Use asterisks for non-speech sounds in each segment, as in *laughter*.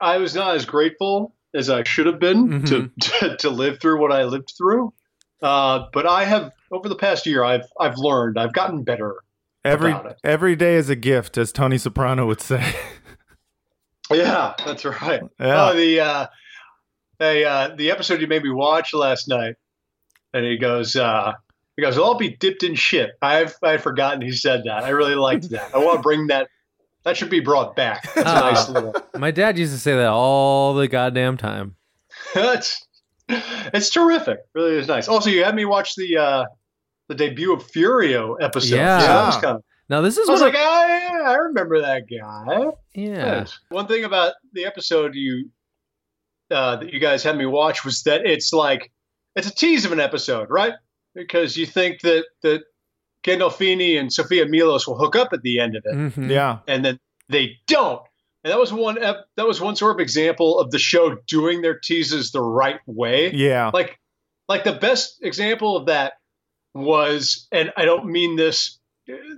I was not as grateful as I should have been Mhm. to, *laughs* to to live through what I lived through. Uh, but I have over the past year, I've I've learned, I've gotten better. Every every day is a gift, as Tony Soprano would say. *laughs* Yeah, that's right. Yeah. Oh, the uh, hey, uh, the episode you made me watch last night, and he goes, uh, he goes, "I'll be dipped in shit." I've I had forgotten he said that. I really liked that. I want to bring that. That should be brought back. That's a nice Ah. little. My dad used to say that all the goddamn time. *laughs* That's it's terrific. Really is nice. Also, you had me watch the uh, the debut of Furio episode. Yeah. So that was kind of. Now this is I was like, I, I remember that guy. yeah. One thing about the episode you uh, that you guys had me watch was that it's like it's a tease of an episode, right? Because you think that that Gandolfini and Sofia Milos will hook up at the end of it, Mhm. yeah. and then they don't. And that was one ep- that was one sort of example of the show doing their teases the right way. Yeah. Like like the best example of that was, and I don't mean this.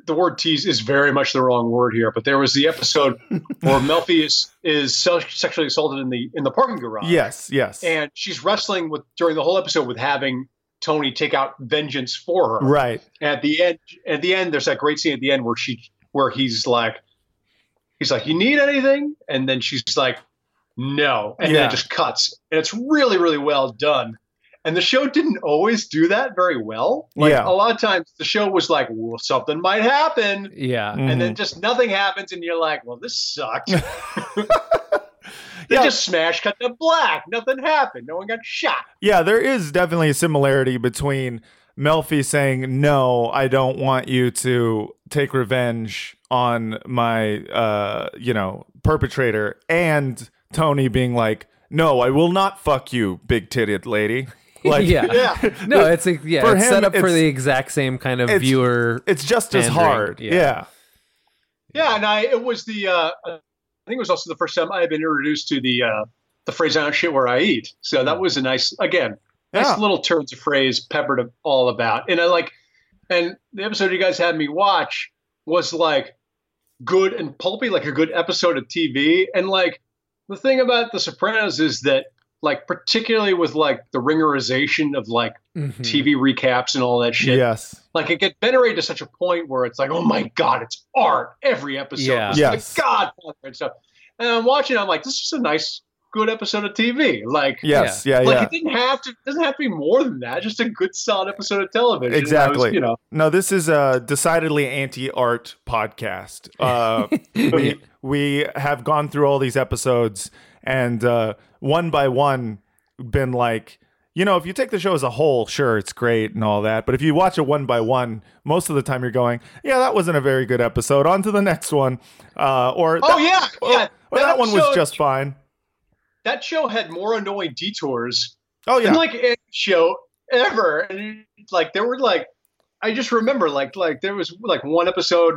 The word tease is very much the wrong word here, but there was the episode *laughs* where Melfi is is sexually assaulted in the in the parking garage. Yes, yes. and she's wrestling with during the whole episode with having Tony take out vengeance for her. right. At the end, at the end, there's that great scene at the end where she where he's like, he's like, "You need anything?" And then she's like, "No," and then it just cuts, and it's really really well done. And the show didn't always do that very well. Like Yeah. a lot of times, the show was like, "Well, something might happen," Yeah. and then Mhm. just nothing happens, and you're like, "Well, this sucked." *laughs* *laughs* they Yeah. just smash cut to black. Nothing happened. No one got shot. Yeah, there is definitely a similarity between Melfi saying, "No, I don't want you to take revenge on my uh, you know, perpetrator," and Tony being like, "No, I will not fuck you, big-titted lady." *laughs* Like yeah. Yeah. *laughs* No, it's a, yeah, For it's him, set up for the exact same kind of it's- viewer. it's just as hard. yeah. Yeah. Yeah, and I it was the uh, I think it was also the first time I had been introduced to the uh, the phrase "I don't shit where I eat." So that was a nice again, nice Yeah. little turns of phrase peppered all about. And I like, and the episode you guys had me watch was like good and pulpy, like a good episode of TV. And like the thing about The Sopranos is that like particularly with like the ringerization of like Mhm. TV recaps and all that shit Yes. Like it gets venerated to such a point where it's like, oh my god, it's art every episode. Yeah. It's Yes. like God and stuff. And I'm watching, I'm like, this is a nice, good episode of TV. Like, Yes. Yeah. like yeah. it didn't have to, it doesn't have to be more than that. Just a good, solid episode of television. And I was, Exactly. you know, No, this is a decidedly anti-art podcast. *laughs* Uh, we we have gone through all these episodes and uh, one by one been like, you know, if you take the show as a whole, sure, it's great and all that. But if you watch it one by one, most of the time you're going, yeah, that wasn't a very good episode. On to the next one. Uh, or oh that, yeah, or- yeah. or that, one was just fine. that show had more annoying detours Oh than yeah, like any show ever. And like there were like I just remember like like there was like one episode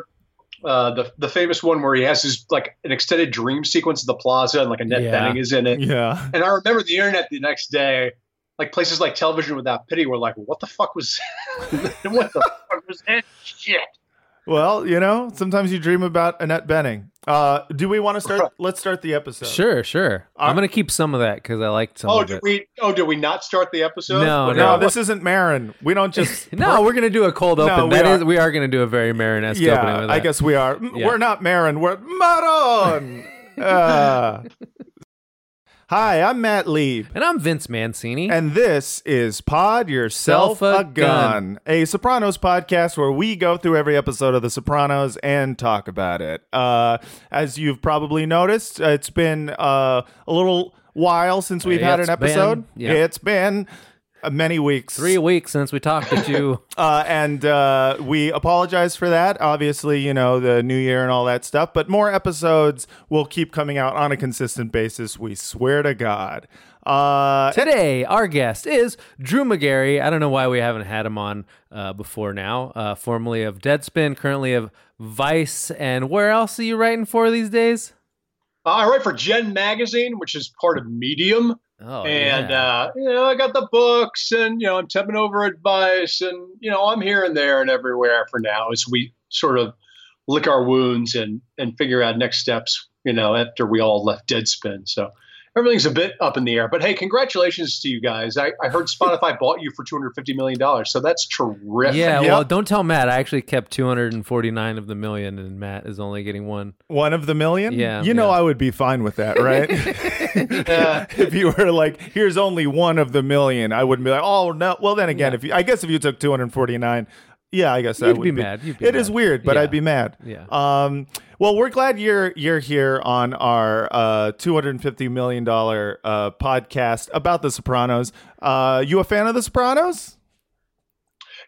uh, the the famous one where he has his like an extended dream sequence of the plaza and like Annette Yeah. Bening is in it. Yeah. And I remember the internet the next day, like places like Television Without Pity were like, "What the fuck was? *laughs* what the fuck was that shit?" Well, you know, sometimes you dream about Annette Bening. Uh, do we want to start? Let's start the episode. Sure, sure. Uh, I'm gonna keep some of that because I like some Oh, of did it. we? Oh, did we not start the episode? No, No, no. this isn't Marin. We don't just. *laughs* no, we're gonna do a cold No, open. we That are- is, we are gonna do a very Marin-esque opening Yeah, with I guess we are. Yeah. We're not Marin. We're Maron. *laughs* Uh, hi, I'm Matt Lieb. And I'm Vince Mancini. And this is Pod Yourself Self a a Gun, a Sopranos podcast where we go through every episode of The Sopranos and talk about it. Uh, as you've probably noticed, it's been uh, a little while since we've had an episode. been- yeah. It's been uh, many weeks. Three weeks since we talked to you. *laughs* Uh, and uh, we apologize for that. Obviously, you know, the new year and all that stuff. But more episodes will keep coming out on a consistent basis. We swear to God. Uh, Today, our guest is Drew Magary. I don't know why we haven't had him on uh, before now. Uh, formerly of Deadspin, currently of Vice, and where else are you writing for these days? Uh, I write for Gen Magazine, which is part of Medium, Oh, and yeah. uh, you know, I got the books, and you know, I'm tipping over advice, and you know, I'm here and there and everywhere for now as we sort of lick our wounds and and figure out next steps. You know, after we all left Deadspin, so everything's a bit up in the air. But hey, congratulations to you guys! I, I heard Spotify *laughs* bought you for 250 million dollars, so that's terrific. yeah, Yep. well, don't tell Matt. I actually kept 249 of the million, and Matt is only getting one. one of the million? Yeah, You know, yeah. I would be fine with that, right? Yeah. *laughs* *laughs* if you were like, here's only one of the million, I wouldn't be like, oh, no. Well, then again, if you, I guess if you took 249, yeah, I guess I You'd would be mad. You'd be It is mad. weird, but Yeah. I'd be mad. Yeah. Um. Well, we're glad you're you're here on our uh 250 million dollar uh podcast about The Sopranos. Uh, you a fan of The Sopranos?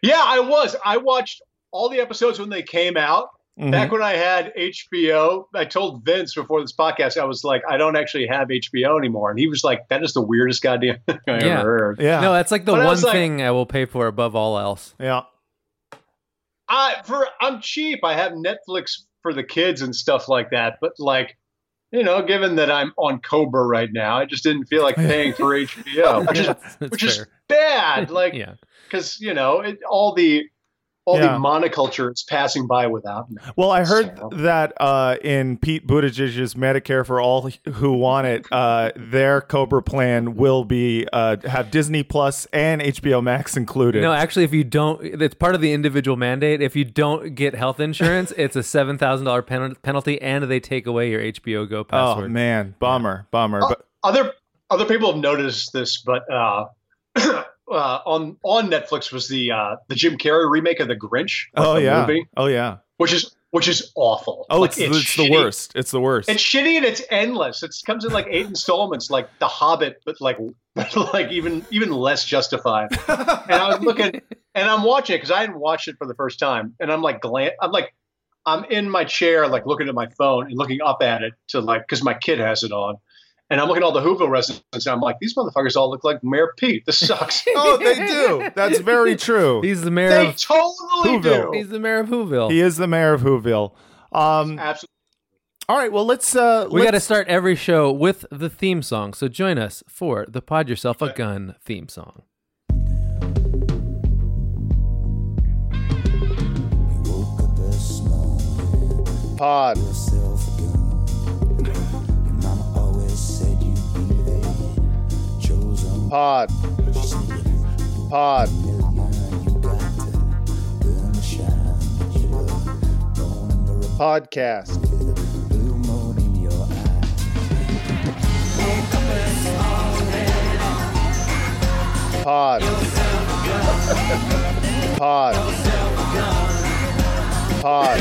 Yeah, I was. I watched all the episodes when they came out. Mhm. Back when I had HBO, I told Vince before this podcast, I was like, I don't actually have HBO anymore. And he was like, that is the weirdest goddamn *laughs* thing I Yeah. ever heard. Yeah. No, that's like the But I one was like- thing I will pay for above all else. yeah. I for I'm cheap. I have Netflix for the kids and stuff like that. But like, you know, given that I'm on Cobra right now, I just didn't feel like *laughs* paying for HBO, which is which is bad. Like, yeah. because you know, it, all the all Yeah. the monoculture is passing by without me. Well, I heard So- that uh, in Pete Buttigieg's Medicare for all who want it, uh, their Cobra plan will be uh, have Disney Plus and HBO Max included. No, actually, if you don't, it's part of the individual mandate. If you don't get health insurance, it's a seven thousand dollar penalty, and they take away your HBO Go password. oh man, bummer, bummer. Oh, But other other people have noticed this, but *clears throat* uh, on on Netflix was the uh, the Jim Carrey remake of The Grinch. like oh the yeah, movie, oh yeah. which is which is awful. Oh, Like, it's it's, the worst. It's the worst. It's shitty and it's endless. It comes in like eight installments, like The Hobbit, but like *laughs* like even even less justified. And I was looking, and I'm watching it because I hadn't watched it for the first time, and I'm like, glan- I'm like, I'm in my chair, like looking at my phone and looking up at it to like because my kid has it on, and I'm looking at all the Whoville residents, and I'm like, these motherfuckers all look like Mayor Pete. This sucks. *laughs* oh, they do. That's very *laughs* true. He's the mayor they of totally Whoville. he's the mayor of Whoville. he is the mayor of Whoville. Um, Absolutely. all right. Well, let's. Uh, we got to start every show with the theme song. So join us for the Pod Yourself a Gun theme song. woke up pod. Under a Podcast. Pod. Pod. Pod.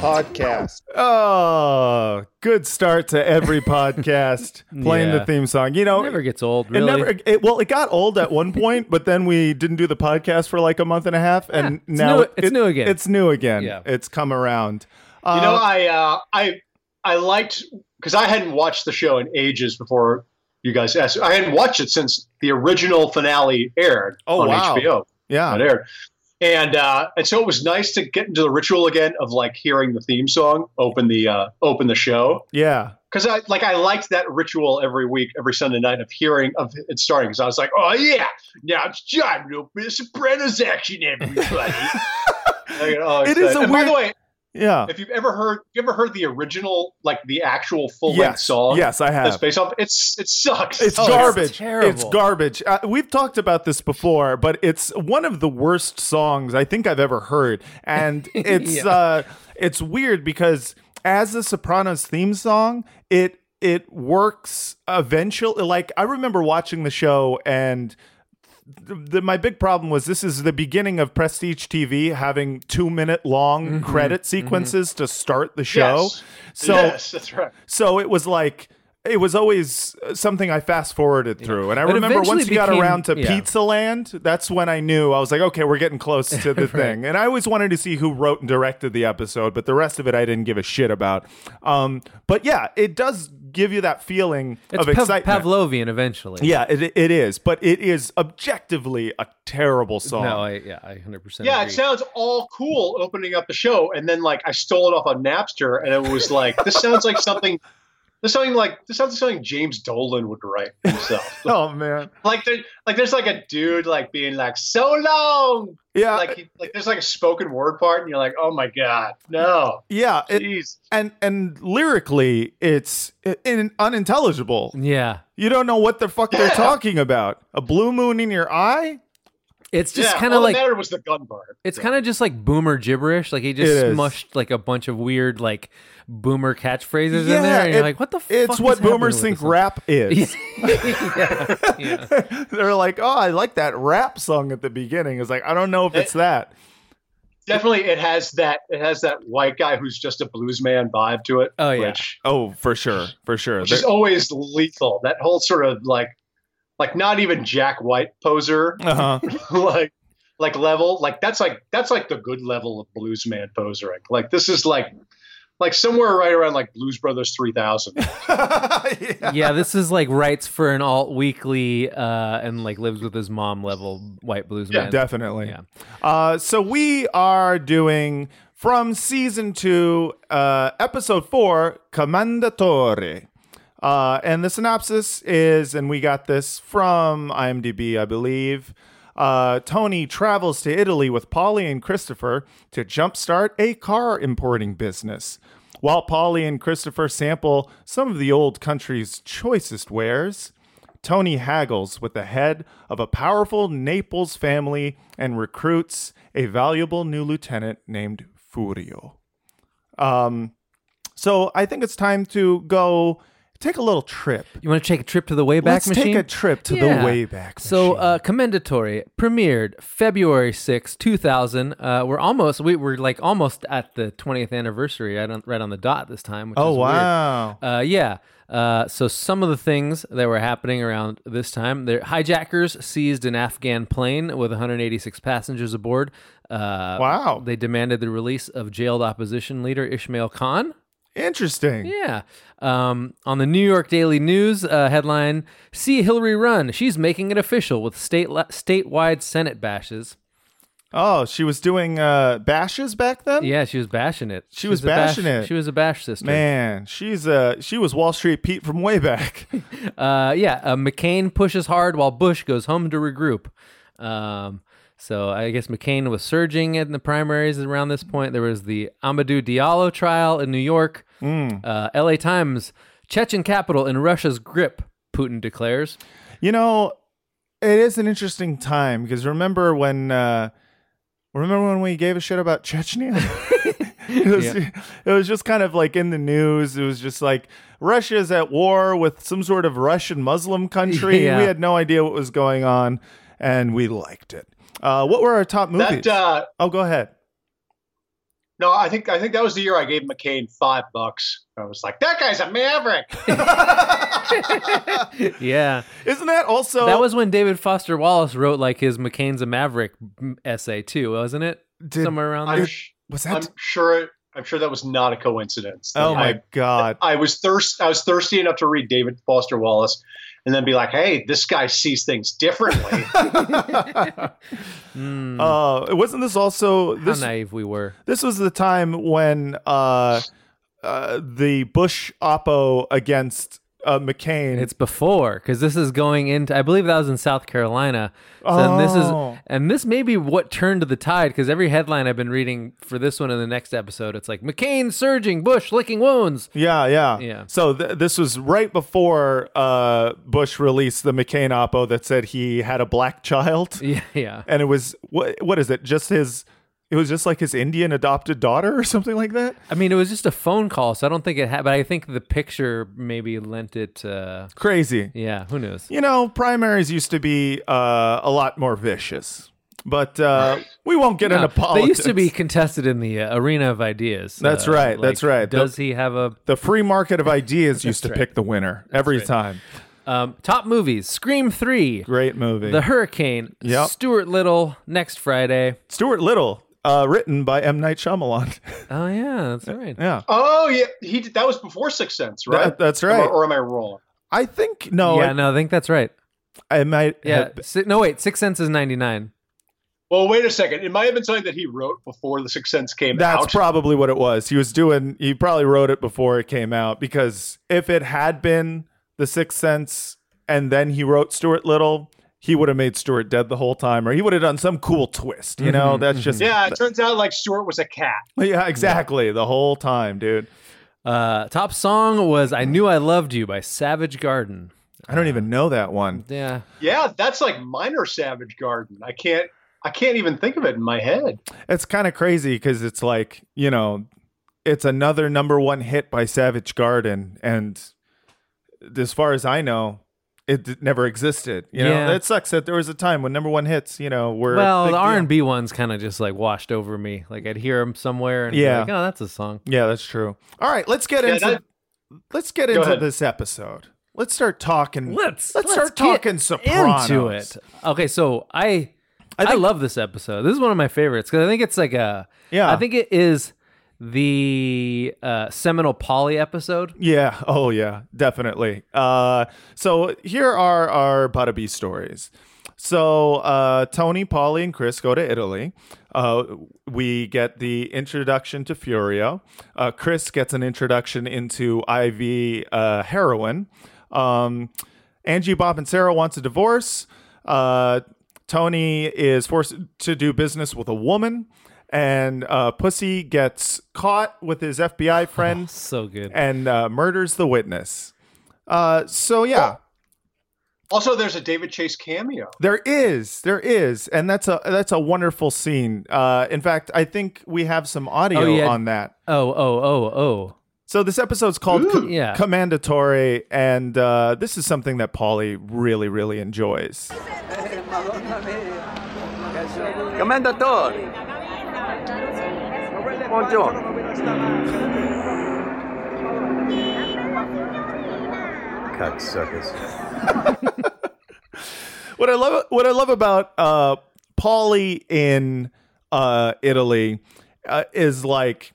Podcast. Oh, good start to every *laughs* podcast playing Yeah. the theme song. You know, It Never gets old, It really. never. It, well, it got old at one point, but then we didn't do the podcast for like a month and a half, and it's now new- it's it- new again. It's new again. Yeah. It's come around. Uh, You know, I uh, I I liked because I hadn't watched the show in ages before you guys asked. I hadn't watched it since the original finale aired Oh, on wow. HBO. yeah. It aired, and uh, and so it was nice to get into the ritual again of like hearing the theme song open the uh, open the show Yeah. because I like I liked that ritual every week, every Sunday night of hearing of it starting. Because I was like, oh yeah, now it's time to open the Sopranos action, everybody. *laughs* Like, oh, It is a and by weird- the way, Yeah. if you've ever heard, you ever heard the original, like the actual full length Yes. song? Yes, I That's have. based off. It's it sucks. It's Oh, it's garbage. terrible. It's garbage. Uh, we've talked about this before, but it's one of the worst songs I think I've ever heard, and *laughs* it's Yeah. uh, it's weird because as the Sopranos theme song, it it works eventually. Like I remember watching the show and. The, the, my big problem was this is the beginning of Prestige TV having two minute long credit sequences to start the show. Yes. So yes, that's right. so it was like it was always something I fast forwarded through. And I But remember once you got around to yeah. Pizza Land, that's when I knew I was like, okay, we're getting close to the *laughs* thing. And I always wanted to see who wrote and directed the episode, but the rest of it I didn't give a shit about. Um, but yeah, it does give you that feeling It's of Pav- excitement. Pavlovian eventually. yeah, it, it is, but it is objectively a terrible song. No, I yeah, I hundred percent. Yeah, agree. it sounds all cool opening up the show, and then like I stole it off on Napster, and it was like this sounds like something. This something like this sounds like something James Dolan would write himself. *laughs* oh man, like there, like there's like a dude like being like so long, yeah, like he, like there's like a spoken word part, and you're like, oh my god, no, yeah. It, jeez. and and lyrically, it's i- in, unintelligible. Yeah, You don't know what the fuck they're *laughs* talking about. A blue moon in your eye? It's just yeah, kind of that like mattered was the gun part. it's kind of just like boomer gibberish. Like he just It is. smushed like a bunch of weird like boomer catchphrases in there, and it- you're like, what the? fuck It's is what boomers think rap *laughs* is. yeah, *laughs* yeah. They're like, oh, I like that rap song at the beginning. It's like, I don't know if it's that. Definitely, it has that. It has that white guy who's just a blues man vibe to it. Oh, yeah. which, Oh, for sure, for sure. which is always lethal. That whole sort of like, like not even Jack White poser, uh-huh. *laughs* like, like level. Like that's like that's like the good level of blues man posering. Like this is like, like somewhere right around like Blues Brothers three thousand. *laughs* yeah. yeah, this is like writes for an alt weekly uh, and like lives with his mom level white blues Yeah, man. Definitely. Yeah. Uh, so we are doing from season two, uh, episode four, Commendatori. Uh, and the synopsis is, and we got this from IMDb, I believe. Uh, Tony travels to Italy with Paulie and Christopher to jumpstart a car importing business. While Paulie and Christopher sample some of the old country's choicest wares, Tony haggles with the head of a powerful Naples family and recruits a valuable new lieutenant named Furio. Um, so I think it's time to go take a little trip. You want to take a trip to the Wayback Let's Machine? take a trip to Yeah. the Wayback So, Machine. uh, Commendatori premiered February sixth, 2000. Uh, we're almost, we were like almost at the 20th anniversary, right on, right on the dot this time. Which oh is weird. wow! Uh, yeah. Uh, so some of the things that were happening around this time, the hijackers seized an Afghan plane with 186 passengers aboard. Uh, Wow. They demanded the release of jailed opposition leader Ismail Khan. Interesting. Yeah. Um, on the New York Daily News uh, headline, "See Hillary run. She's making it official with state statewide Senate bashes." Oh, she was doing uh, bashes back then. Yeah, she was bashing it. She was a bash- bashing it. She was a bash sister. Man, she's uh she was Wall Street Pete from way back. *laughs* Uh, yeah, uh, McCain pushes hard while Bush goes home to regroup. Um, so I guess McCain was surging in the primaries around this point. There was the Amadou Diallo trial in New York. Uh, L.A. Times, Chechen capital in Russia's grip. Putin declares. You know, it is an interesting time because remember when uh remember when we gave a shit about Chechnya? *laughs* it, was, it was just kind of like in the news. It was just like Russia's at war with some sort of Russian Muslim country. *laughs* Yeah. We had no idea what was going on, and we liked it. Uh, what were our top movies? That uh, oh, go ahead. no, I think I think that was the year I gave McCain five bucks. I was like, that guy's a maverick. *laughs* *laughs* Yeah, Isn't that also that was when David Foster Wallace wrote like his McCain's a Maverick essay too, wasn't it? Did- Somewhere around I'm, there. sh- was I'm that? sure. I'm sure that was not a coincidence. oh I- my god! I was thirst I was thirsty enough to read David Foster Wallace, and then be like, "Hey, this guy sees things differently." *laughs* Mm, Uh, wasn't this also how naive we were. This was the time when uh, uh, the Bush oppo against uh, McCain. It's before because this is going into. I believe that was in South Carolina. So then this Oh. is, and this may be what turned the tide because every headline I've been reading for this one and the next episode, it's like McCain surging, Bush licking wounds. yeah, yeah, Yeah. So th- this was right before uh, Bush released the McCain oppo that said he had a black child, *laughs* Yeah, yeah. and it was what? What is it? Just his? It was just like his Indian adopted daughter or something like that. I mean, it was just a phone call, so I don't think it had. But I think the picture maybe lent it. Uh, Crazy. yeah, who knows? You know, primaries used to be uh, a lot more vicious, but uh, we won't get No, into politics. they used to be contested in the uh, arena of ideas. That's Uh, right, like, that's right. The- Does he have a The free market of ideas used to right. pick the winner every time. um, top movies? Scream three, Great movie. The Hurricane, Yep. Stuart Little next Friday. Stuart Little, uh, written by M. Night Shyamalan. *laughs* Oh yeah, that's right. yeah. oh yeah, he did- that was before Sixth Sense, right? That- that's Or- right. Or, am I wrong? I think, no, yeah, I, no, I think that's right. I might Yeah, have- no, wait, Six Sense is ninety nine. Well, wait a second. It might have been something that he wrote before the Sixth Sense came That's out. That's probably what it was. He was doing, he probably wrote it before it came out because if it had been The Sixth Sense and then he wrote Stuart Little, he would have made Stuart dead the whole time or he would have done some cool twist. You know, Mhm, that's just, yeah, it turns out like Stuart was a cat. yeah, exactly. The whole time, dude. Uh, top song was "I Knew I Loved You" by Savage Garden. I don't even know that one. Yeah, Yeah, that's like minor Savage Garden. I can't. I can't even think of it in my head. It's kind of crazy because it's like, you know, it's another number one hit by Savage Garden. And as far as I know, it never existed. You know, Yeah. it sucks that there was a time when number one hits, you know, were. a well, big the. R and B ones kind of just like washed over me. Like I'd hear them somewhere, and Yeah. yeah, like, oh, that's a song. Yeah, that's true. All right, let's get Yeah, into that- let's get Go into ahead. this episode. Let's start talking. Let's let's, start talking Sopranos. into it. Okay, so I I, think- love this episode. This is one of my favorites because I think it's like a Yeah. I think it is the uh, seminal Paulie episode. Yeah. Oh, yeah. Definitely. Uh, so here are our Butterby stories. So uh, Tony, Paulie, and Chris go to Italy. Uh, we get the introduction to Furio. Uh, Chris gets an introduction into IV uh, heroin. Um, Angie Bonpensiero wants a divorce. Uh, Tony is forced to do business with a woman. And uh, Pussy gets caught with his FBI *laughs* friend So good. and uh, murders the witness. Uh, so yeah, Also, there's a David Chase cameo. there is, there is, and that's a that's a wonderful scene. Uh, in fact, I think we have some audio Oh, yeah. on that. Oh oh oh oh. So this episode's called Co- Yeah. Commendatori, and uh, this is something that Paulie really, really enjoys. Commendatore. Buongiorno. Cocksuckers. *laughs* what I love what I love about uh Paulie in uh Italy uh, is like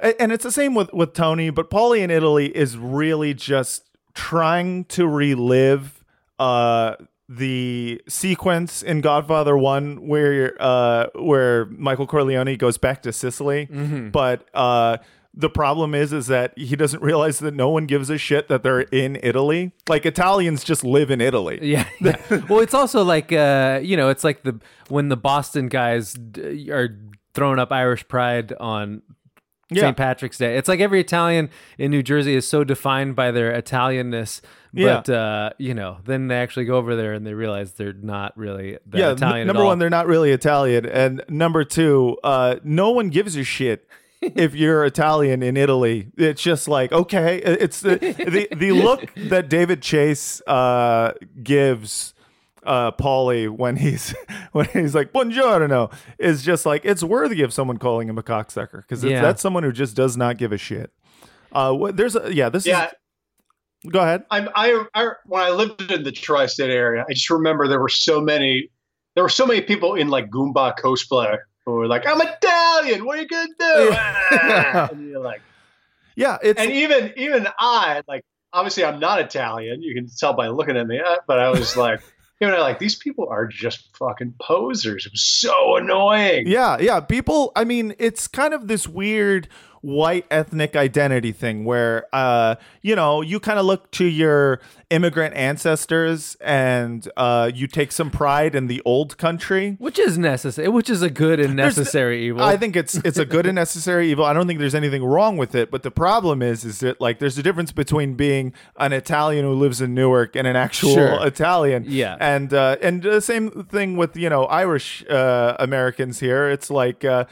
and it's the same with with Tony, but Paulie in Italy is really just trying to relive uh the sequence in Godfather 1 where uh where Michael Corleone goes back to Sicily, but uh the problem is is that he doesn't realize that no one gives a shit that they're in Italy. Like Italians just live in Italy. Yeah. *laughs* yeah. well, it's also like uh, you know, it's like the when the Boston guys d- are throwing up Irish pride on Yeah. St. Patrick's Day. It's like every Italian in New Jersey is so defined by their Italianness, Yeah. but uh, you know, then they actually go over there and they realize they're not really yeah, n- number one, they're not really Italian, and number two, uh, no one gives a shit *laughs* if you're Italian in Italy. It's just like okay, it's the the, the look that David Chase uh, gives uh, Paulie when he's *laughs* when he's like buongiorno is just like it's worthy of someone calling him a cocksucker because Yeah. that's someone who just does not give a shit. Uh, wh- there's a yeah, this Yeah, is. Go ahead. I, I, I, when I lived in the tri-state area, I just remember there were so many, there were so many people in like Goomba cosplay who were like, "I'm Italian. What are you gonna do?" Yeah. and you're like, Yeah, it's and even even I like obviously I'm not Italian. You can tell by looking at me, uh, but I was like, you know, like these people are just fucking posers. It was so annoying. Yeah, yeah. People, I mean, it's kind of this weird white ethnic identity thing where, uh, you know, you kind of look to your immigrant ancestors and uh, you take some pride in the old country. Which is necessary. Which is a good and There's- necessary evil. I think it's it's a good and necessary evil. I don't think there's anything wrong with it, but the problem is is that like there's a difference between being an Italian who lives in Newark and an actual Sure. Italian. Yeah. And uh, and the same thing with, you know, Irish uh, Americans here. It's like uh,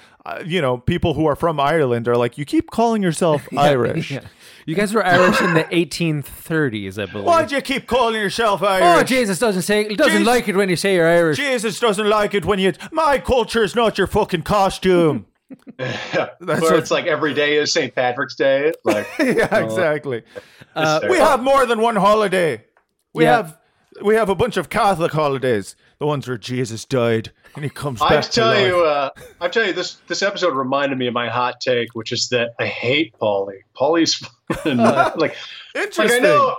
you know, people who are from Ireland are like you keep calling yourself *laughs* Irish. Yeah. You guys were Irish in the 1830s, I believe. Why'd you keep calling yourself Irish? Oh, Jesus doesn't say doesn't Jesus- like it when you say you're Irish. Jesus doesn't like it when you my culture is not your fucking costume. *laughs* *laughs* Where what- it's like every day is St. Patrick's Day. Like, *laughs* yeah, exactly. Uh, we have more than one holiday. We Yeah. have we have a bunch of Catholic holidays. The ones where Jesus died and he comes back I to tell life. you, uh, I tell you, this this episode reminded me of my hot take, which is that I hate Paulie. Paulie's like, like I Interesting. know,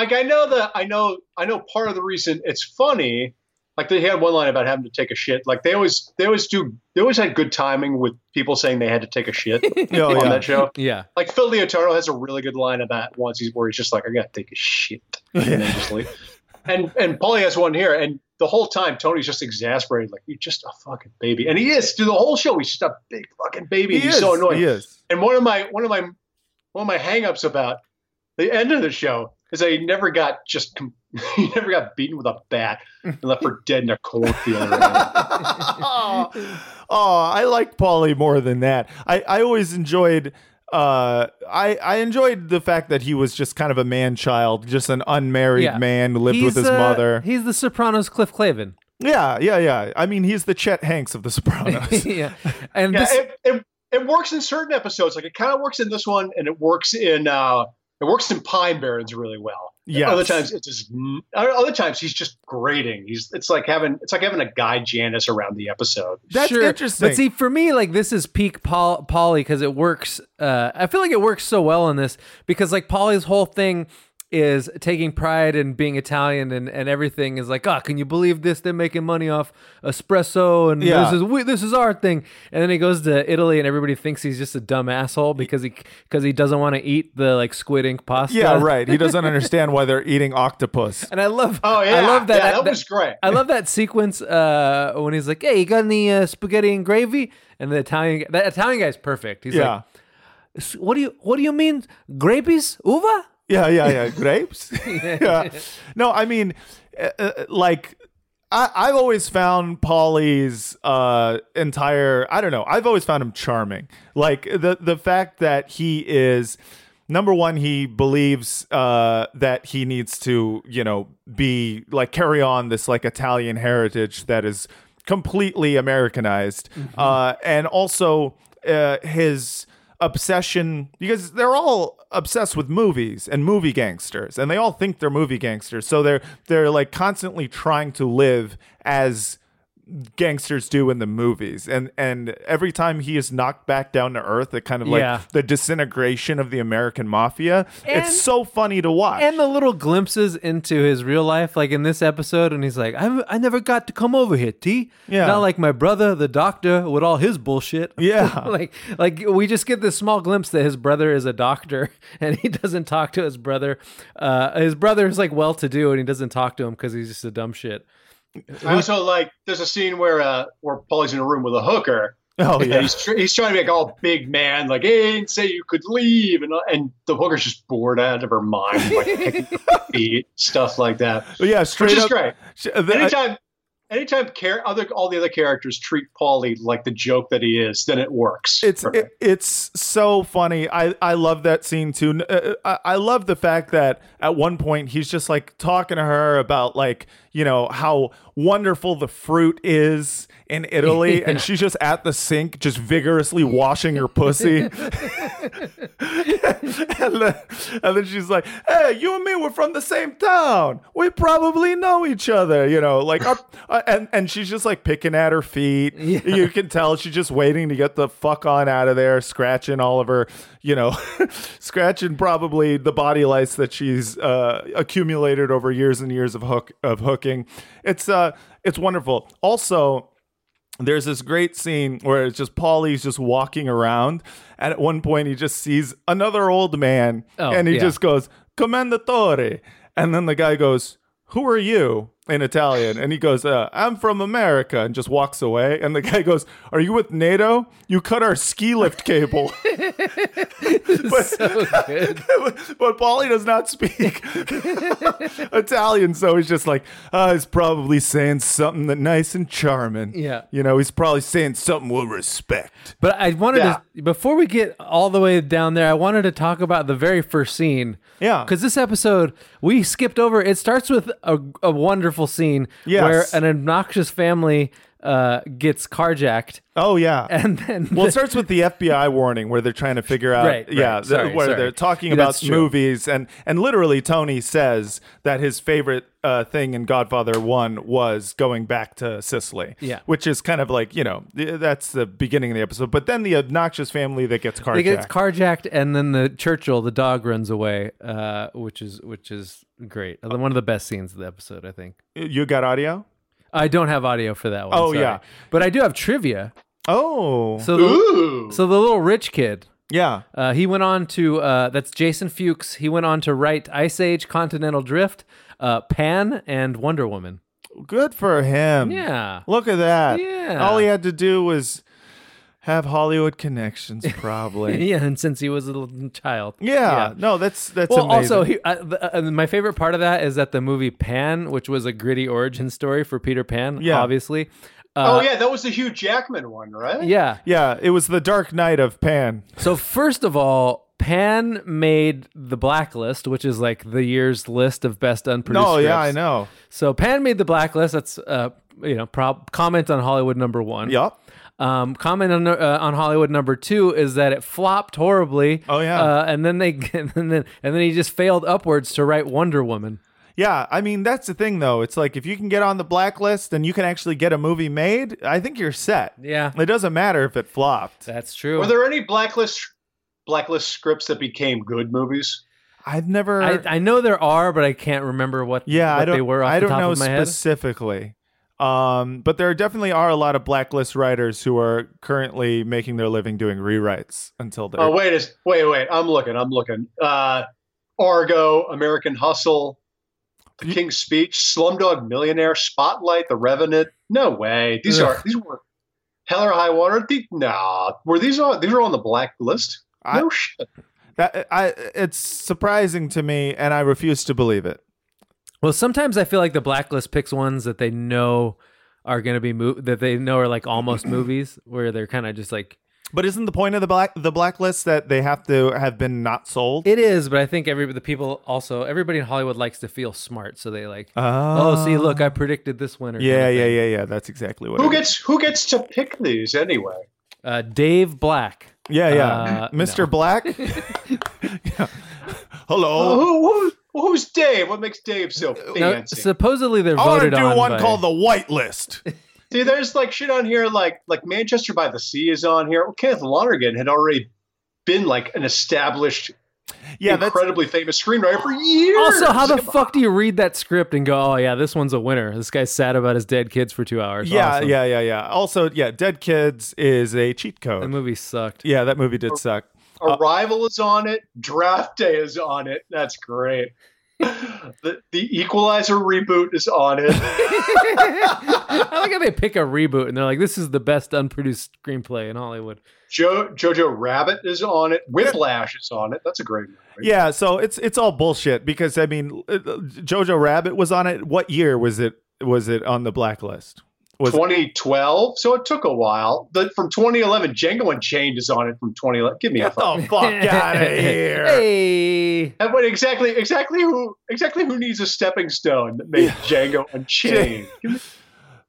like I know that I know, I know part of the reason it's funny. Like they had one line about having to take a shit. Like they always, they always do. They always had good timing with people saying they had to take a shit *laughs* Oh, on yeah. that show. Yeah. Like Phil Leotardo has a really good line about once he's where he's just like, I gotta take a shit. *laughs* And then just leave. And and Paulie has one here, and the whole time Tony's just exasperated, like you're just a fucking baby, and he is through the whole show. He's just a big fucking baby. He he's is, so annoying. He is. And one of my one of my one of my hangups about the end of the show is that he never got just com- *laughs* he never got beaten with a bat and left for dead in a cornfield. *laughs* oh, I like Paulie more than that. I, I always enjoyed uh I I enjoyed the fact that he was just kind of a man child, just an unmarried Yeah. man who lived with his uh, mother. He's the Sopranos Cliff Clavin. Yeah, yeah, yeah. I mean, he's the Chet Hanks of the Sopranos. *laughs* yeah. And yeah, this it, it, it works in certain episodes. Like it kind of works in this one, and it works in uh it works in Pine Barrens really well. Yeah. Other times it's just other times he's just grating. He's it's like having it's like having a guy Janice around the episode. That's sure. interesting. But see, for me, like this is peak Paulie because it works. Uh, I feel like it works so well in this because like Paulie's whole thing is taking pride in being Italian and, and everything is like, oh, can you believe this? They're making money off espresso and Yeah. this is we, this is our thing. And then he goes to Italy and everybody thinks he's just a dumb asshole because he because he doesn't want to eat the like squid ink pasta. yeah, right. He doesn't understand why they're eating octopus. *laughs* And I love, Oh yeah, I love that. Yeah, that, was great. I love that sequence uh, when he's like, "Hey, you got any uh, spaghetti and gravy?" And the Italian, that Italian guy's perfect. He's Yeah. like, "What do you, what do you mean, grapies, uva?" Yeah, yeah, yeah. *laughs* Grapes. *laughs* yeah. No, I mean, uh, uh, like, I, I've always found Paulie's uh, entire. I don't know. I've always found him charming. Like the the fact that he is. Number one, he believes uh, that he needs to, you know, be like carry on this like Italian heritage that is completely Americanized, uh, and also uh, his obsession because they're all obsessed with movies and movie gangsters and they all think they're movie gangsters so they're they're like constantly trying to live as gangsters do in the movies and and every time he is knocked back down to earth it kind of like Yeah. the disintegration of the american mafia And- it's so funny to watch And the little glimpses into his real life, like in this episode, and he's like, "I, I never got to come over here, T. Yeah. not like my brother, the doctor, with all his bullshit. *laughs* Yeah. like, like we just get this small glimpse that his brother is a doctor, *laughs* and he doesn't talk to his brother. Uh, his brother is like well-to-do, and he doesn't talk to him because he's just a dumb shit. I also like there's a scene where uh where Paulie's in a room with a hooker. oh yeah he's tr- he's trying to be like all big man, like hey, I didn't say you could leave, and uh, and the hooker's just bored out of her mind, like *laughs* feet, stuff like that, yeah which straight is up great. sh- uh, the- Anytime, uh, anytime, char- other all the other characters treat Paulie like the joke that he is, then it works. it's it, it's so funny. I I love that scene too. Uh, I, I love the fact that at one point he's just like talking to her about like you know how wonderful the fruit is in Italy, and *laughs* she's just at the sink just vigorously washing her pussy. *laughs* and, then, and then she's like, "Hey, you and me, we're from the same town. We probably know each other." You know, like our, uh, and and she's just like picking at her feet. You can tell she's just waiting to get the fuck on out of there, scratching all of her, you know, *laughs* scratching probably the body lice that she's uh, accumulated over years and years of hook of hooking. It's uh, it's wonderful. Also, there's this great scene where it's just Paulie's just walking around, and at one point he just sees another old man, Oh, and he yeah. just goes "Commendatore," and then the guy goes, "Who are you?" In Italian, and he goes, uh, "I'm from America," and just walks away. And the guy goes, "Are you with NATO? You cut our ski lift cable." *laughs* but, so good. *laughs* but Paulie does not speak *laughs* Italian, so he's just like, uh, he's probably saying something that nice and charming. Yeah. you know, he's probably saying something we'll respect. But I wanted Yeah. to before we get all the way down there, I wanted to talk about the very first scene. Yeah. because this episode we skipped over. It starts with a, a wonderful scene Yes. where an obnoxious family uh, gets carjacked, Oh yeah. *laughs* and then well, it starts with the FBI warning where they're trying to figure out, Right, right. yeah, Sorry, the- where sorry. they're talking Yeah, about movies, and and literally Tony says that his favorite uh, thing in Godfather One was going back to Sicily, Yeah. which is kind of like you know that's the beginning of the episode, but then the obnoxious family that gets carjacked. They get carjacked, and then the Churchill, the dog, runs away, uh, which is which is great. One of the best scenes of the episode, I think. you got audio? I don't have audio for that one. Oh, sorry. yeah. but I do have trivia. Oh, So the, Ooh. so the little rich kid, yeah. uh, he went on to uh, that's Jason Fuchs. He went on to write Ice Age, Continental Drift, uh, Pan, and Wonder Woman. Good for him. Yeah. Look at that. Yeah. All he had to do was have Hollywood connections, *laughs* probably. yeah, and since he was a little child. yeah. No, that's that's Well, amazing. also, he, uh, the, uh, my favorite part of that is that the movie Pan, which was a gritty origin story for Peter Pan, Yeah. obviously. oh yeah, that was the Hugh Jackman one, right? Yeah. yeah, it was the Dark Knight of Pan. So first of all, Pan made the Blacklist, which is like the year's list of best unproduced. No, yeah, I know. So Pan made the Blacklist. That's uh, you know, prob- comment on Hollywood number one. Yup. Um, comment on uh, on Hollywood number two is that it flopped horribly. Oh, yeah. Uh, and then they *laughs* and then and then he just failed upwards to write Wonder Woman. Yeah, I mean that's the thing though. It's like if you can get on the blacklist and you can actually get a movie made, I think you're set. Yeah. It doesn't matter if it flopped. That's true. Were there any blacklist blacklist scripts that became good movies? I've never I, I know there are, but I can't remember what. Yeah, what I don't they were off I don't top know of my head. specifically. Um, but there definitely are a lot of blacklist writers who are currently making their living doing rewrites until they're Oh wait, is wait, wait. I'm looking. I'm looking. Uh, Argo, American Hustle, The You- King's Speech, Slumdog Millionaire, Spotlight, The Revenant. No way. These Ugh. are these were Hell or High Water. The, nah, were these on? These were on the blacklist. I- No shit. that I it's surprising to me and I refuse to believe it. Well, sometimes I feel like the blacklist picks ones that they know are going to be mo- that they know are like almost *clears throat* movies where they're kind of just like But isn't the point of the black the blacklist that they have to have been not sold? it is. But I think every the people also everybody in Hollywood likes to feel smart, so they like oh, oh see look I predicted this winner. kind Yeah, of yeah, thing. yeah, yeah. That's exactly what. Who it is. gets who gets to pick these anyway? Uh, Dave Black. Yeah, yeah. Uh, Mr. Black. *laughs* *laughs* Yeah. Hello. who, who who's Dave? What makes Dave so uh, No, fancy? supposedly they're I want to voted do on one by- called the White List. *laughs* See, there's like shit on here, like like Manchester by the Sea is on here. Well, Kenneth Lonergan had already been like an established, Yeah, that's incredibly famous screenwriter for years. Also, how the fuck do you read that script and go, "Oh yeah, this one's a winner"? This guy's sad about his dead kids for two hours. yeah, Awesome. yeah, yeah, yeah. Also, yeah, Dead Kids is a cheat code. The movie sucked. Yeah, that movie did oh. suck. Arrival is on it. Draft Day is on it. That's great. *laughs* the the Equalizer reboot is on it. *laughs* I like how they pick a reboot and they're like, "This is the best unproduced screenplay in Hollywood." Jo, Jojo Rabbit is on it. Whiplash is on it. That's a great movie. Yeah, so it's it's all bullshit because I mean, uh, Jojo Rabbit was on it. What year was it? Was it on the blacklist? Was 2012, so it took a while. But from 2011, Django Unchained is on it from 2011. Give me a fuck. the fuck out of here! Hey, And what exactly, exactly who, exactly who needs a stepping stone that made Django *laughs* Unchained?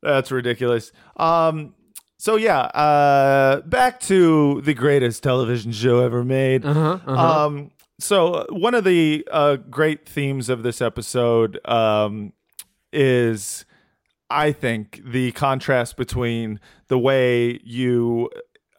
That's ridiculous. Um, so yeah, uh, back to the greatest television show ever made. uh-huh, uh-huh. Um, so uh, one of the uh, great themes of this episode um, is I think the contrast between the way you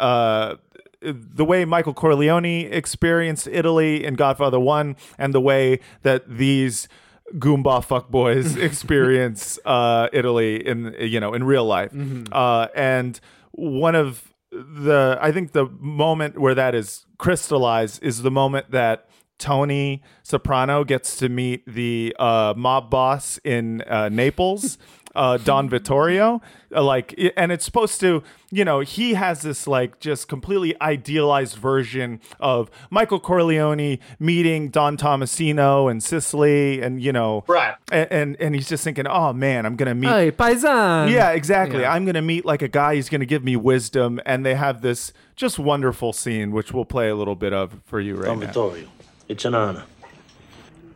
uh the way Michael Corleone experienced Italy in Godfather 1 and the way that these Goomba fuckboys *laughs* experience uh, Italy in you know in real life. Uh, and one of the I think the moment where that is crystallized is the moment that Tony Soprano gets to meet the uh, mob boss in uh, Naples, *laughs* uh, Don Vittorio. Uh, like, and it's supposed to, you know, he has this like just completely idealized version of Michael Corleone meeting Don Tomasino and Sicily, and you know, Right. and and, and he's just thinking, oh man, I'm gonna meet Hey, paisan. yeah, exactly. Yeah. I'm going to meet like a guy who's going to give me wisdom. And they have this just wonderful scene, which we'll play a little bit of for you right Don now. Vittorio, it's an honor.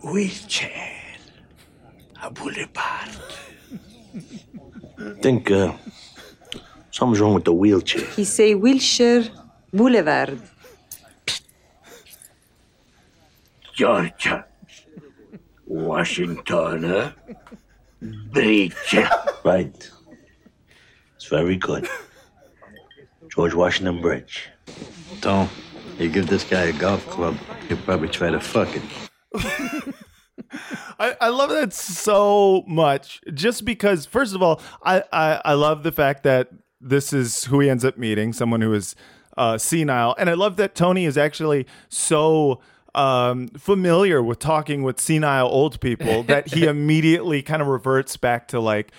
Wheelchair. A boulevard. *laughs* think uh, something's wrong with the wheelchair. He say Wilshire Boulevard. Georgia. Washington. Bridge. Right. It's very good. George Washington Bridge. Tom, you give this guy a golf club, he'll probably try to fuck it. *laughs* I, I love that so much just because, first of all, I, I, I love the fact that this is who he ends up meeting, someone who is uh, senile. And I love that Tony is actually so um, familiar with talking with senile old people that he *laughs* immediately kind of reverts back to like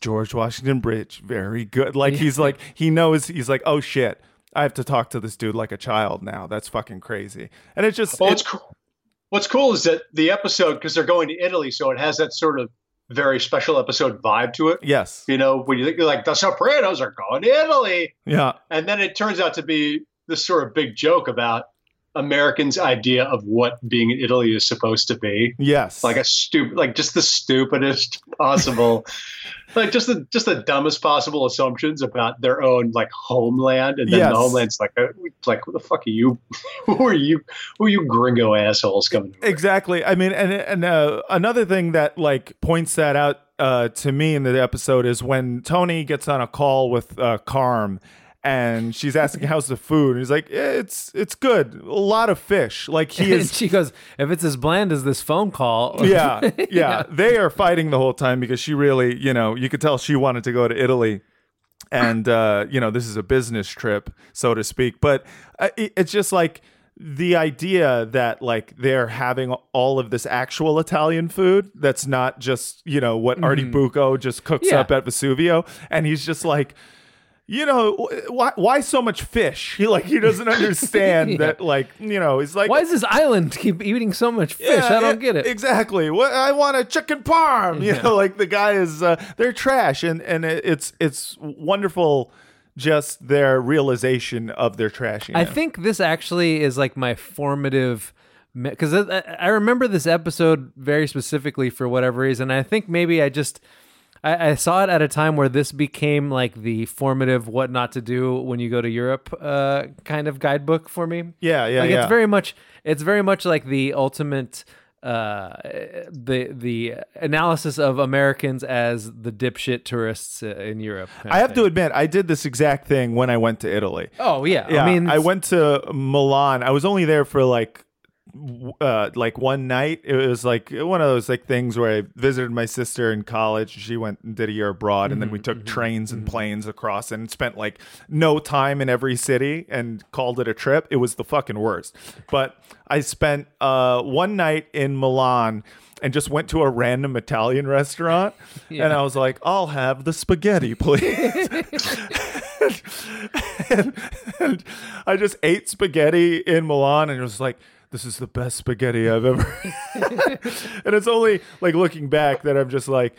George Washington Bridge. Very good. Like he's like, he knows, he's like, oh shit. I have to talk to this dude like a child now. That's fucking crazy. And it's just, Well, it- what's cool, what's cool is that the episode because they're going to Italy, so it has that sort of very special episode vibe to it. yes. You know, when you think like the Sopranos are going to Italy, Yeah. and then it turns out to be this sort of big joke about Americans' idea of what being in Italy is supposed to be. Yes. Like a stupid, like just the stupidest *laughs* possible, like just the just the dumbest possible assumptions about their own like homeland, and then Yes. the homeland's like, uh, like, who the fuck are you? *laughs* who are you? Who are you gringo assholes coming? over? Exactly. I mean, and and uh, another thing that like points that out uh, to me in the episode is when Tony gets on a call with uh, Carm, and she's asking how's the food, and he's like, "Eh, it's it's good, a lot of fish. Like he *laughs* is. she goes, if it's as bland as this phone call. yeah, *laughs* yeah, They are fighting the whole time because she really, you know, you could tell she wanted to go to Italy. And, uh, you know, this is a business trip, so to speak. But uh, it- it's just like the idea that, like, they're having all of this actual Italian food that's not just, you know, what Artie Bucco just cooks Yeah. up at Vesuvio. And he's just like, you know, why, why so much fish? He *laughs* like he doesn't understand *laughs* Yeah. that like you know he's like Why does this island keep eating so much fish? yeah, I don't yeah, get it. Exactly. What I want a chicken parm. You know, *laughs* like the guy is uh, they're trash, and and it- it's it's wonderful, just their realization of their trashiness. I think this actually is like my formative because I, I remember this episode very specifically for whatever reason. I think maybe I just I, I saw it at a time where this became like the formative what not to do when you go to Europe uh, kind of guidebook for me. Yeah, yeah, like yeah. It's very much it's very much like the ultimate uh the the analysis of Americans as the dipshit tourists uh, in Europe. I have to admit, I did this exact thing when I went to Italy. Oh yeah, Yeah, I mean I went to Milan. I was only there for like uh like one night it was like one of those like things where i visited my sister in college. She went and did a year abroad and then we took trains and planes across and spent like no time in every city and called it a trip. It was the fucking worst. But i spent uh one night in milan and just went to a random Italian restaurant, *laughs* and I was like, "I'll have the spaghetti, *laughs* please." *laughs* and, and I just ate spaghetti in Milan and it was like, this is the best spaghetti I've ever. *laughs* and it's only like looking back that I'm just like,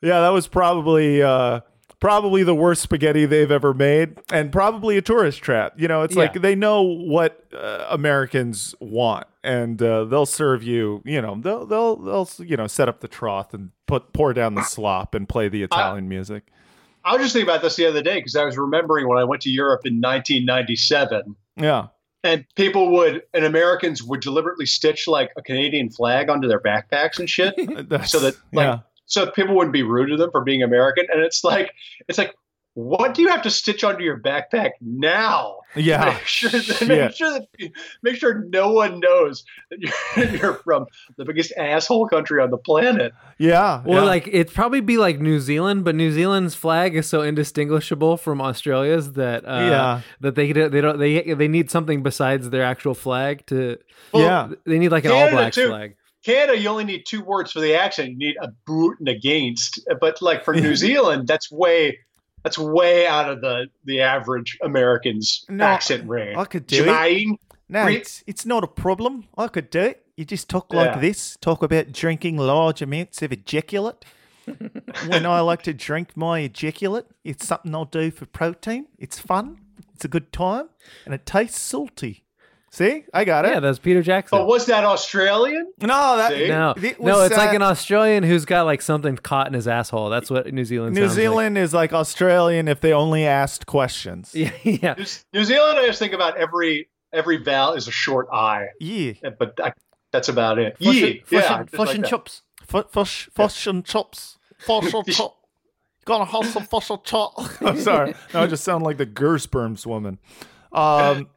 yeah, that was probably uh, probably the worst spaghetti they've ever made, and probably a tourist trap. You know, it's Yeah. like they know what uh, Americans want, and uh, they'll serve you. You know, they'll they'll they'll you know set up the trough and put pour down the slop and play the Italian music. I was just thinking about this the other day because I was remembering when I went to Europe in 1997, Yeah. And people would and Americans would deliberately stitch like a Canadian flag onto their backpacks and shit, *laughs* so that like yeah. so people wouldn't be rude to them for being American. And it's like, it's like, what do you have to stitch onto your backpack now? Yeah. *laughs* Make sure that, make sure that make sure no one knows that you're, *laughs* you're from the biggest asshole country on the planet. Yeah. Well, yeah. like it'd probably be like New Zealand, but New Zealand's flag is so indistinguishable from Australia's that uh, Yeah. that they they don't they they need something besides their actual flag to yeah. they need like an all black too. flag. Canada, you only need two words for the accent. You need a boot and against. But like for *laughs* New Zealand, that's way that's way out of the the average American's No, accent range. I could do it. No, Re- it's it's not a problem. I could do it. You just talk like Yeah. this. Talk about drinking large amounts of ejaculate. *laughs* when I like to drink my ejaculate, it's something I'll do for protein. It's fun. It's a good time, and it tastes salty. See, I got it. Yeah, that's Peter Jackson. but was that Australian? no, that See? no, it no, was, it's like uh, an Australian who's got like something caught in his asshole. That's what New Zealand. New sounds like. Zealand is like Australian if they only asked questions. Yeah, *laughs* yeah. New, New Zealand, I just think about every every vowel is a short I, Yeah. but I, that's about it. Fish Yeah, and- yeah, fish and- just fish like and that. chops. F- Fish, fish and chops. Fish *laughs* and chop. Gonna have some fish and chop. I'm sorry. No, I just sound like the Gersperms woman. Um, *laughs*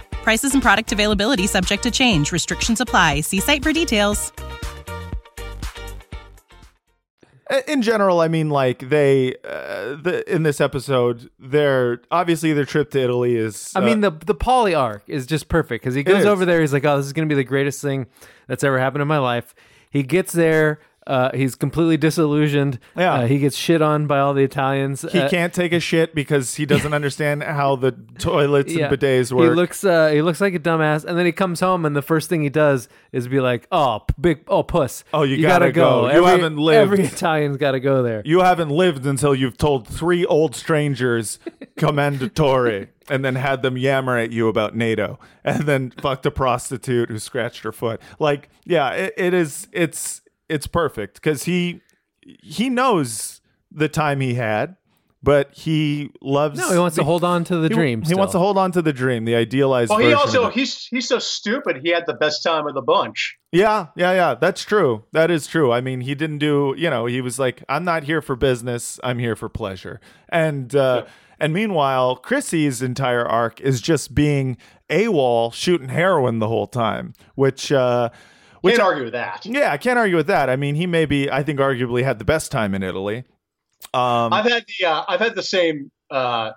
Prices and product availability subject to change. Restrictions apply. See site for details. in general, I mean, like they, uh, the in this episode, their obviously their trip to Italy is. I uh, mean, the the Paulie arc is just perfect because he goes over there. He's like, "Oh, this is gonna be the greatest thing that's ever happened in my life." He gets there. Uh, he's completely disillusioned. Yeah. Uh, he gets shit on by all the Italians. he Uh, can't take a shit because he doesn't *laughs* understand how the toilets and bidets work. He looks uh, he looks like a dumbass, and then he comes home, and the first thing he does is be like, "Oh, p- big, oh, puss. Oh, you gotta go. You Every, haven't lived." Every Italian's got to go there." you haven't lived until you've told three old strangers commendatore *laughs* and then had them yammer at you about NATO and then fucked a prostitute who scratched her foot. Like, yeah, it, it is it's it's perfect because he he knows the time he had, but he loves No, he wants to hold on to the he- dream. He wants to hold on to the dream, the idealized Well, he version also of he's he's so stupid. He had the best time of the bunch. Yeah, yeah, yeah. That's true. That is true. I mean, he didn't do, you know, he was like, I'm not here for business. I'm here for pleasure. And uh and meanwhile, Chrissy's entire arc is just being AWOL shooting heroin the whole time, which uh which Can't argue with that. yeah, I can't argue with that. I mean, he maybe I think arguably had the best time in Italy. Um I've had the uh, I've had the same uh,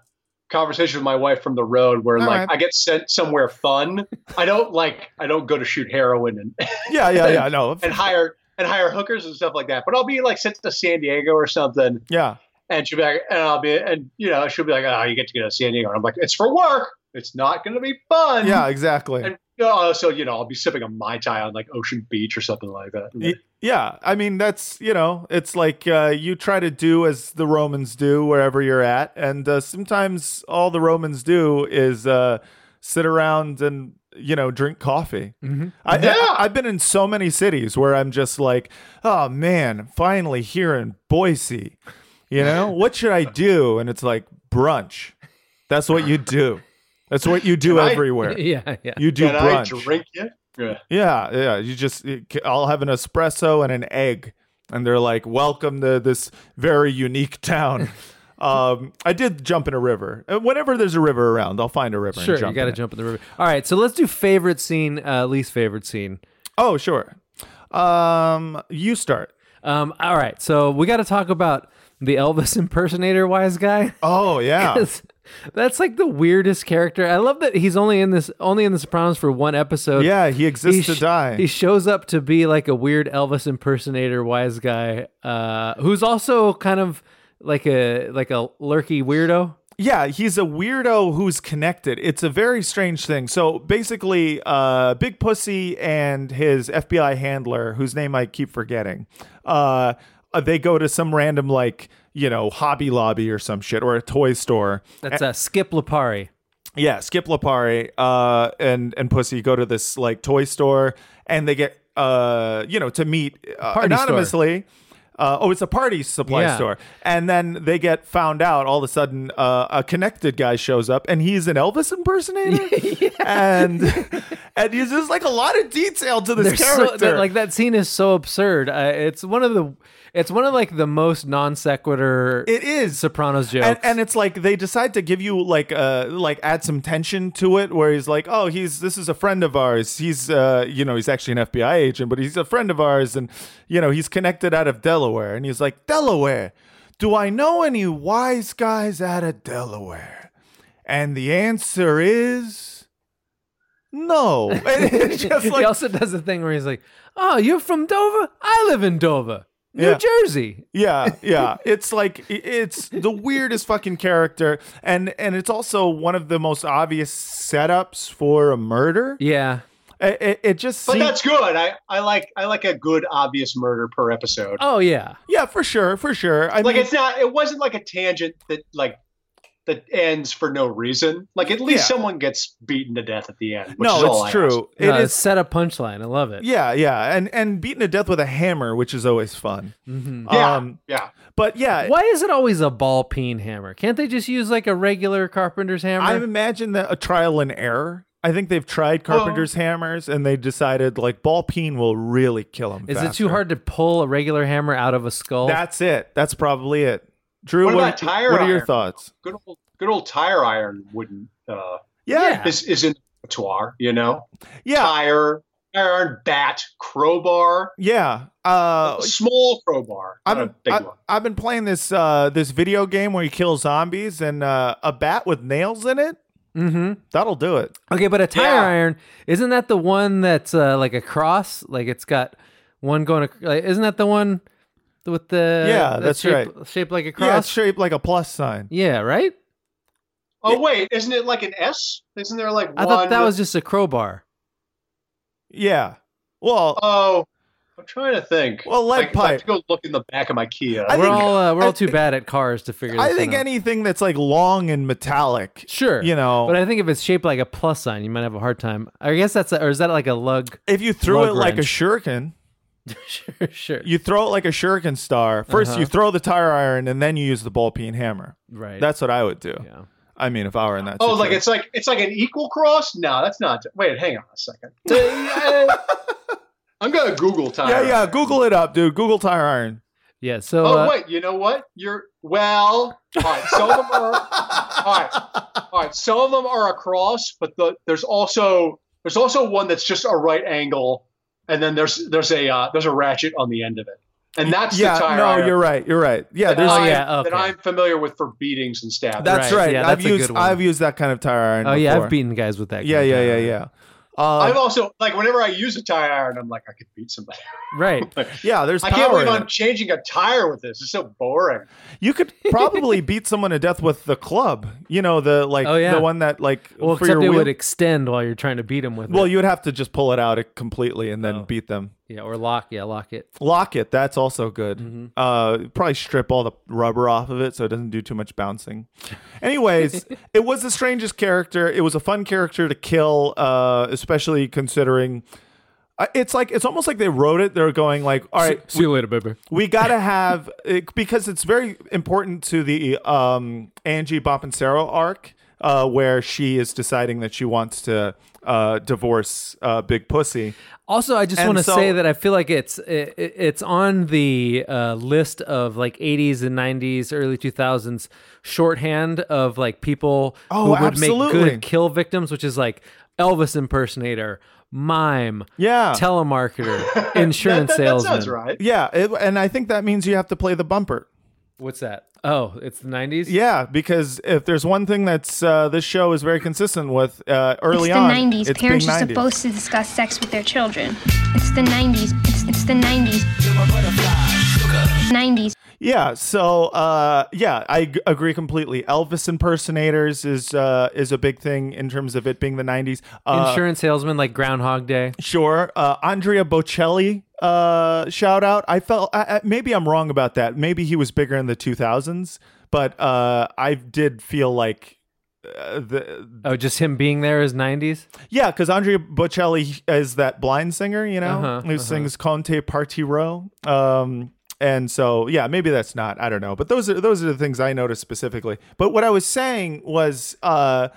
conversation with my wife from the road where like right. I get sent somewhere fun. I don't like I don't go to shoot heroin and yeah, yeah, yeah, *laughs* no. and hire and hire hookers and stuff like that. But I'll be like sent to San Diego or something, Yeah. and she'll be like, and I'll be and you know she'll be like, oh, you get to go to San Diego, and I'm like, it's for work. It's not going to be fun. Yeah, exactly. And uh, so you know, I'll be sipping a mai tai on like Ocean Beach or something like that. Yeah, I mean that's you know it's like uh, you try to do as the Romans do wherever you're at, and uh, sometimes all the Romans do is uh, sit around and you know drink coffee. Mm-hmm. I, Yeah. I, have been in so many cities where I'm just like, oh man, finally here in Boise. You know *laughs* what should I do? And it's like brunch. That's what you do. That's what you do Can I- everywhere. *laughs* yeah, yeah. You do Can brunch. I drink it? Yeah. Yeah, yeah. You just, I'll have an espresso and an egg, and they're like, "Welcome to this very unique town." *laughs* um, I did jump in a river. Uh, Whenever there's a river around, I'll find a river. Sure, and jump you got to in it. jump in the river. All right, so let's do favorite scene, uh, least favorite scene. Oh, sure. Um, you start. Um, all right, so we got to talk about the Elvis *laughs* impersonator wise guy. Oh, yeah. 'Cause That's like the weirdest character. I love that he's only in this only in the Sopranos for one episode. Yeah, he exists to sh- die. He shows up to be like a weird Elvis impersonator, wise guy, uh, who's also kind of like a like a lurky weirdo. Yeah, he's a weirdo who's connected. It's a very strange thing. So basically, uh, Big Pussy and his FBI handler, whose name I keep forgetting, uh, they go to some random like you know Hobby Lobby or some shit or a toy store. That's uh, Skip Lipari. Yeah, Skip Lipari uh, and and Pussy go to this like toy store and they get uh, you know to meet uh, store. anonymously. Uh, oh, it's a party supply Yeah. store, and then they get found out. All of a sudden, uh, a connected guy shows up, and he's an Elvis impersonator, *laughs* and and he's just like a lot of detail to this They're so- character. that- like that scene is so absurd. Uh, it's one of the it's one of like the most non sequitur. It is Sopranos jokes. and, and it's like they decide to give you like uh like add some tension to it where he's like oh he's this is a friend of ours he's uh you know he's actually an FBI agent but he's a friend of ours and you know he's connected out of Delaware and he's like Delaware do I know any wise guys out of Delaware and the answer is no *laughs* it's he also does the thing where he's like, "Oh, you're from Dover? I live in Dover, New Yeah. Jersey." yeah *laughs* yeah it's like it's the weirdest fucking character and and it's also one of the most obvious setups for a murder Yeah, it, it, it just But seem- that's good. I, I like I like a good obvious murder per episode. Oh yeah. yeah for sure for sure i like mean it's not it wasn't like a tangent that like that ends for no reason. Like at least Yeah. someone gets beaten to death at the end. Which no is it's I true ask. It No, is. it's set a punchline. I love it. yeah yeah and and beaten to death with a hammer which is always fun Mhm. Yeah, um yeah. but yeah Why is it always a ball peen hammer? Can't they just use like a regular carpenter's hammer? i imagine that a trial and error I think they've tried carpenter's hammers and they decided like ball peen will really kill them. Is it too hard to pull a regular hammer out of a skull? That's it. That's probably it. Drew, What what, about tire what are your iron? thoughts? Good old good old tire iron wouldn't uh Yeah, is is in the repertoire, you know? yeah, Tire, tire iron, bat, crowbar, yeah. Uh, small crowbar. I've not a been big I, one. I've been playing this uh this video game where you kill zombies and uh, a bat with nails in it. mm-hmm. That'll do it. Okay, but a tire Yeah. iron isn't that the one that's uh, like a cross? Like it's got one going. ac- Like, isn't that the one with the Yeah, that's shaped, Shaped like a Yeah, it's cross. shaped like a plus sign. Yeah, right. Oh wait, isn't it like an S? Isn't there like I one thought that was just a crowbar. Yeah. Well, Oh, I'm trying to think. Well, lead I, I have pipe. to go look in the back of my Kia. I we're think- all uh, we're I all too think- bad at cars to figure. This I think out. anything that's like long and metallic, Sure, you know, But I think if it's shaped like a plus sign, you might have a hard time. I guess that's a, or is that like a lug? if you threw lug it like a shuriken, *laughs* sure, sure. you throw it like a shuriken star. 1st Uh-huh. you throw the tire iron and then you use the ball peen hammer. right. That's what I would do. yeah. I mean, if I were in that. Oh, like it's like it's like an equal cross? No, that's not. Wait, hang on a second. *laughs* I'm gonna Google tire. yeah, yeah. iron. Google it up, dude. Google tire iron. Yeah. So Oh uh, wait, you know what? You're well. All right, some of them are. All right, all right. Some of them are across, but the, there's also there's also one that's just a right angle, and then there's there's a uh, there's a ratchet on the end of it, and that's yeah, the tire. no, iron you're right. You're right. Yeah, that there's. Oh, I'm- yeah, okay. that I'm familiar with for beatings and stabbing. That's Right, right. yeah, I've that's a used. good one. I've used that kind of tire iron. Oh yeah, before. I've beaten guys with that. Yeah, of yeah, tire yeah, iron. yeah. I've Uh, also like whenever I use a tire iron, I'm like I could beat somebody. *laughs* Right. yeah, there's I power can't believe in I'm it. changing a tire with this. It's so boring. You could probably *laughs* beat someone to death with the club. You know, the like Oh, yeah. the one that like Well, for except your it wheel. would extend while you're trying to beat him with well, it. you would have to just pull it out completely and then Oh. beat them. Yeah, or lock. Yeah, lock it. Lock it. That's also good. Mm-hmm. Uh, probably strip all the rubber off of it so it doesn't do too much bouncing. Anyways, *laughs* it was the strangest character. It was a fun character to kill, uh, especially considering. Uh, it's like it's almost like they wrote it. They're going like, all right, See you later, baby. we *laughs* gotta have it, because it's very important to the um, Angie Bonpensiero arc, uh, where she is deciding that she wants to uh, divorce uh, Big Pussy. Also, I just want to so- say that I feel like it's it, it- it's on the uh, list of like 80s and 90s, early 2000s shorthand of like people Oh, who would absolutely. make good kill victims, which is like Elvis impersonator, mime, Yeah, telemarketer, *laughs* insurance that, that, that salesman. sounds right. yeah, it, and I think that means you have to play the bumper. What's that? Oh, it's the 90s? Yeah, because if there's one thing that's uh, this show is very consistent with uh, early it's the on, 90s. it's Parents are 90s. supposed to discuss sex with their children. It's the 90s. It's, it's the 90s. 90s. Yeah, so uh, yeah, I g- agree completely. Elvis impersonators is uh, is a big thing in terms of it being the '90s. Uh, Insurance salesman like Groundhog Day. Sure. Uh, Andrea Bocelli, uh, shout out. I felt I, I, maybe I'm wrong about that. Maybe he was bigger in the 2000s, but uh, I did feel like uh, the Oh, just him being there is 90s? yeah, because Andrea Bocelli is that blind singer, you know, Uh-huh, who uh-huh. sings Con te partirò. Um, and so yeah, maybe that's not. I don't know, but those are those are the things I noticed specifically. But what I was saying was. Uh,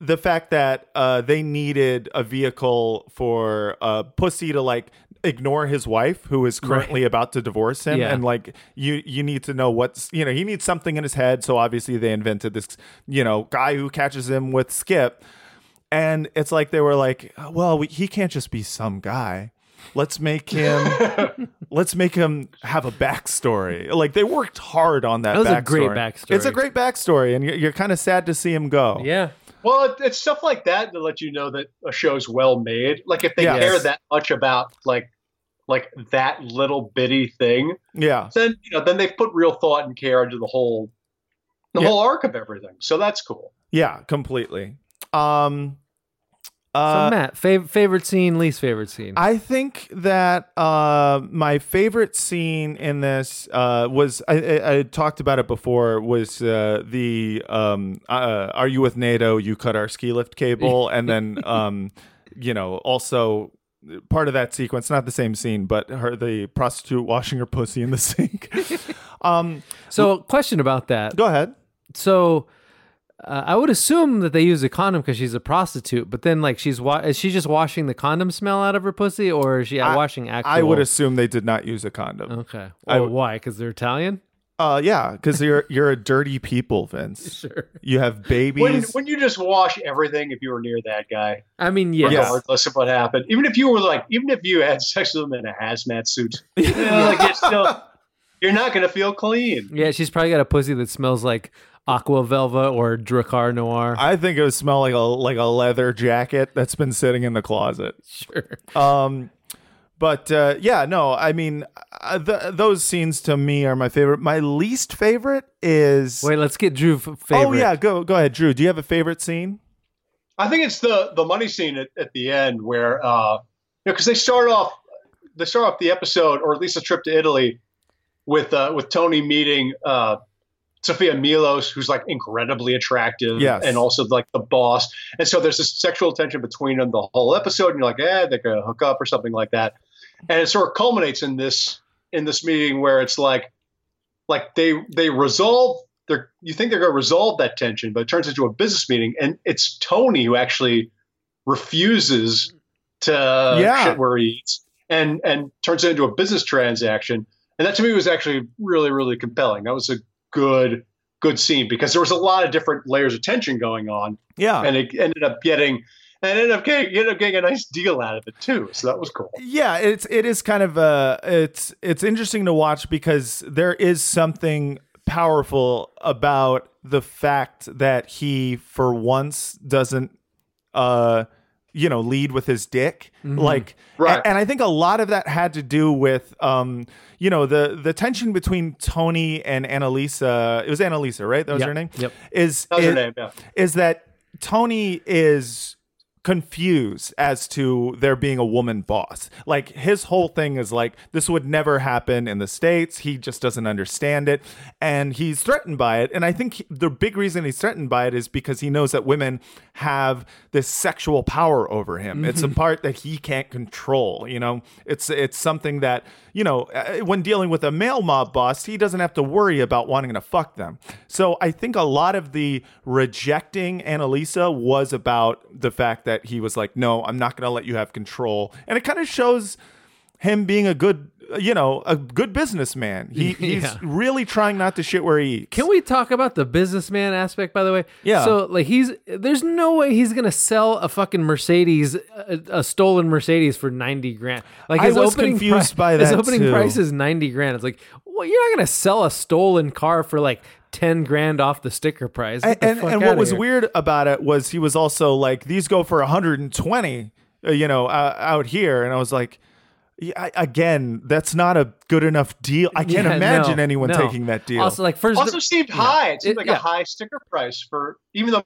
the fact that uh, they needed a vehicle for uh, Pussy to like ignore his wife who is currently about to divorce him Yeah. and like you you need to know what's you know he needs something in his head so obviously they invented this you know guy who catches him with skip and it's like they were like well we, he can't just be some guy let's make him *laughs* let's make him have a backstory like they worked hard on that That was a great backstory. it's a great backstory and you're, you're kind of sad to see him go Yeah. Well, it, it's stuff like that to let you know that a show's well made. Like if they Yes. care that much about like like that little bitty thing, yeah then you know then they've put real thought and care into the whole the Yeah. whole arc of everything. So that's cool. Yeah, completely. Um So, uh Matt, fav- favorite scene, least favorite scene? I think that uh my favorite scene in this uh was I, I, I talked about it before was uh the um uh, are you with NATO you cut our ski lift cable *laughs* and then um you know also part of that sequence not the same scene but her the prostitute washing her pussy in the *laughs* sink *laughs* um so, question about that. go ahead So, uh, I would assume that they use a condom because she's a prostitute, but then like she's wa- is she just washing the condom smell out of her pussy, or is she I- washing actual? I would assume they did not use a condom Okay. Well, would- why? Because they're Italian. Uh, yeah, because you're you're a dirty people, Vince. *laughs* Sure. You have babies. When when you just wash everything if you were near that guy, I mean, yeah. regardless of what happened, even if you were like, even if you had sex with him in a hazmat suit, you know, like you're still you're not gonna feel clean. Yeah, she's probably got a pussy that smells like Aqua Velva or Drakkar Noir. I think it would smell like a like a leather jacket that's been sitting in the closet. *laughs* Sure. Um, but uh, yeah, no, I mean, uh, th- those scenes to me are my favorite. My least favorite is. Wait, let's get Drew f- favorite. Oh yeah, go go ahead, Drew. Do you have a favorite scene? I think it's the the money scene at, at the end where uh, you know because they start off they start off the episode or at least a trip to Italy with uh, with Tony meeting uh, Sofia Milos, who's like incredibly attractive, Yes. and also like the boss. And so there's this sexual tension between them the whole episode, and you're like, eh, they're gonna hook up or something like that. And it sort of culminates in this in this meeting where it's like like they they resolve they're you think they're going to resolve that tension, but it turns into a business meeting, and it's Tony who actually refuses to Yeah. shit where he eats, and and turns it into a business transaction. And that to me was actually really really compelling. That was a good good scene because there was a lot of different layers of tension going on, Yeah, and it ended up getting. And ended up getting, ended up getting a nice deal out of it too, so that was cool. yeah. It's it is kind of uh it's it's interesting to watch because there is something powerful about the fact that he for once doesn't uh you know lead with his dick like Right. and, and i think a lot of that had to do with um you know the the tension between tony and annalisa it was annalisa right that was Yep. her name Yep. is That was her is, name, yeah. is that tony is confused as to there being a woman boss. Like his whole thing is like this would never happen in the states. He just doesn't understand it and he's threatened by it. And I think he- the big reason he's threatened by it is because he knows that women have this sexual power over him. It's a part that he can't control, you know. It's it's something that, you know, uh, when dealing with a male mob boss, he doesn't have to worry about wanting to fuck them. So I think a lot of the rejecting Annalisa was about the fact that he was like, no, I'm not going to let you have control. And it kind of shows him being a good, you know, a good businessman. He *laughs* he's Yeah. really trying not to shit where he eats. Can we talk about the businessman aspect, by the way? Yeah. So, like, he's there's no way he's gonna sell a fucking Mercedes, a, a stolen Mercedes for ninety grand. Like, I was opening confused by *laughs* that His opening too. price is ninety grand. It's like, well, you're not gonna sell a stolen car for like ten grand off the sticker price. Get and and, and what was here. weird about it was he was also like these go for 120 uh, you know uh, out here and i was like yeah, I, again that's not a good enough deal i can't *laughs* Yeah, imagine no, anyone no. taking that deal Also, like, first, also seemed high. It seemed It- like yeah. a high sticker price for even though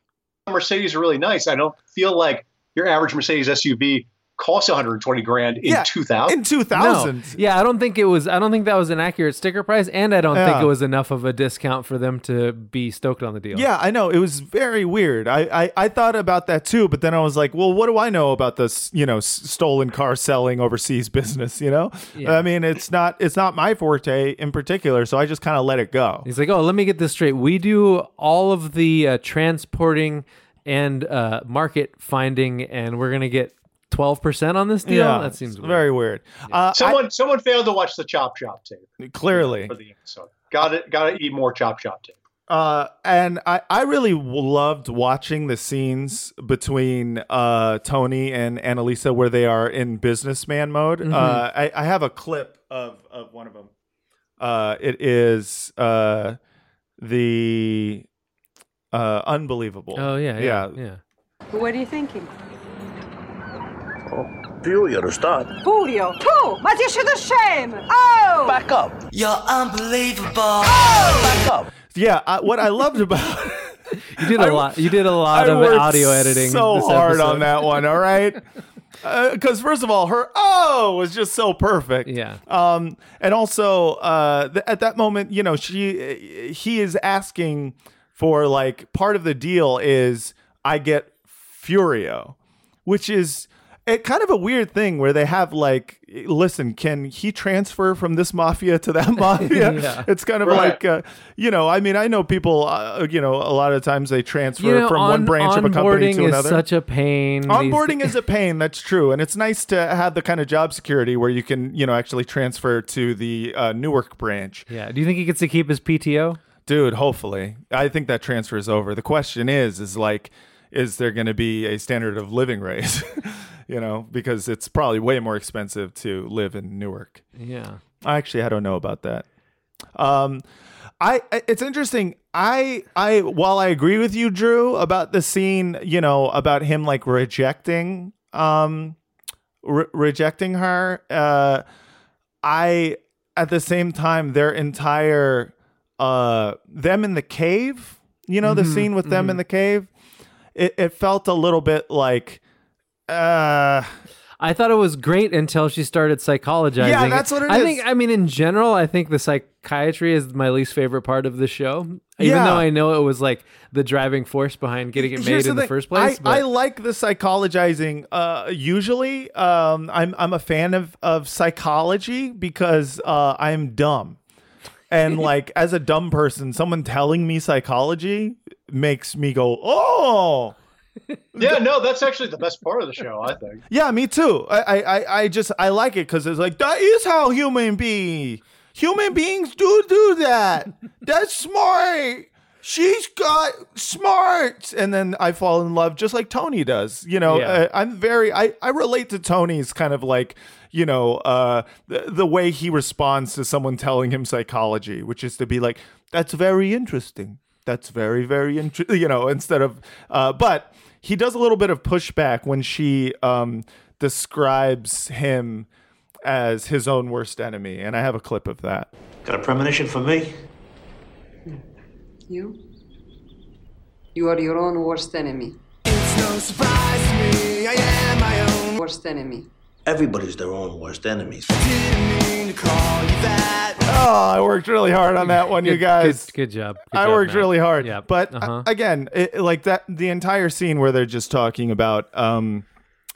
Mercedes are really nice. I don't feel like your average Mercedes SUV costs 120 grand in Yeah, 2000. in 2000 No. Yeah, I don't think it was. I don't think that was an accurate sticker price, and I don't think it was enough of a discount for them to be stoked on the deal. Yeah, I know. It was very weird. I, I, I thought about that too, but then I was like, well, what do I know about this, you know, stolen car selling overseas *laughs* business, you know? Yeah. I mean, it's not it's not my forte in particular, so I just kind of let it go. He's like, oh, let me get this straight. We do all of the uh, transporting and uh, market finding, and we're gonna get twelve percent on this deal. Yeah, that seems weird. very weird. Uh, someone someone failed to watch the Chop Shop tape clearly. for the episode. Got to got to eat more Chop Shop tape. Uh, and I, I really loved watching the scenes between uh, Tony and Annalisa where they are in businessman mode. Mhm. Uh, I, I have a clip of, of one of them. Uh, it is uh, the uh, unbelievable. Oh yeah, yeah, yeah. What are you thinking? Furio to start. Furio. Tu! Ma dici the shame! Oh! Back up. You're unbelievable. Oh! Back up. Yeah, I, what I loved about *laughs* You did a I- lot. You did a lot I of audio editing. so this hard episode. on that one. All right. *laughs* Because first of all, her oh was just so perfect. Yeah. Um, and also uh, th- at that moment, you know, she he is asking for like part of the deal is I get Furio, which is it kind of a weird thing where they have like, listen, can he transfer from this mafia to that *laughs* mafia? Yeah. It's kind of Right. like, uh, you know, I mean, I know people, uh, you know, a lot of times they transfer You know, from one branch of a company onboarding to is another. such a pain. These- Onboarding is a pain. That's true, and it's nice to have the kind of job security where you can, you know, actually transfer to the uh, Newark branch. Yeah. Do you think he gets to keep his PTO? Dude, hopefully, I think that transfer is over. The question is, is like, is there going to be a standard of living raise? *laughs* you know, because it's probably way more expensive to live in Newark. Yeah. I actually, I don't know about that. Um, I it's interesting. I I while I agree with you, Drew, about the scene, you know, about him like rejecting um re- rejecting her. Uh, I at the same time their entire uh them in the cave. You know, the Mhm, scene with them in mhm. the cave. It it felt a little bit like. Uh, I thought it was great until she started psychologizing. Yeah, that's what it I is. think. I mean, in general, I think the psychiatry is my least favorite part of the show. Even Yeah. though I know it was like the driving force behind getting it Here's made in the thing. first place. I, but I like the psychologizing. Uh, usually, um, I'm I'm a fan of of psychology because uh, I'm dumb, and like as a dumb person, someone telling me psychology makes me go, oh. *laughs* Yeah, no, that's actually the best part of the show, I think. Yeah, me too. I I, I- I just I like it because it's like that is how human be. Human beings do do that. That's smart. She's got smarts, and then I fall in love just like Tony does. You know, Yeah. uh, I'm very I I relate to Tony's kind of like you know uh the, the way he responds to someone telling him psychology, which is to be like that's very interesting. That's very very interesting. *laughs* You know, instead of uh, but he does a little bit of pushback when she um describes him as his own worst enemy, and I have a clip of that. Got a premonition for me? You? You are your own worst enemy. It's no surprise to me. I am my own. Worst enemy. Everybody's their own worst enemies. Didn't mean to call you that. Oh, I worked really hard on that one, you guys. Good, good job. Good I job, worked Matt. really hard. Yeah, But uh, uh-huh. again, it, like that, the entire scene where they're just talking about, um,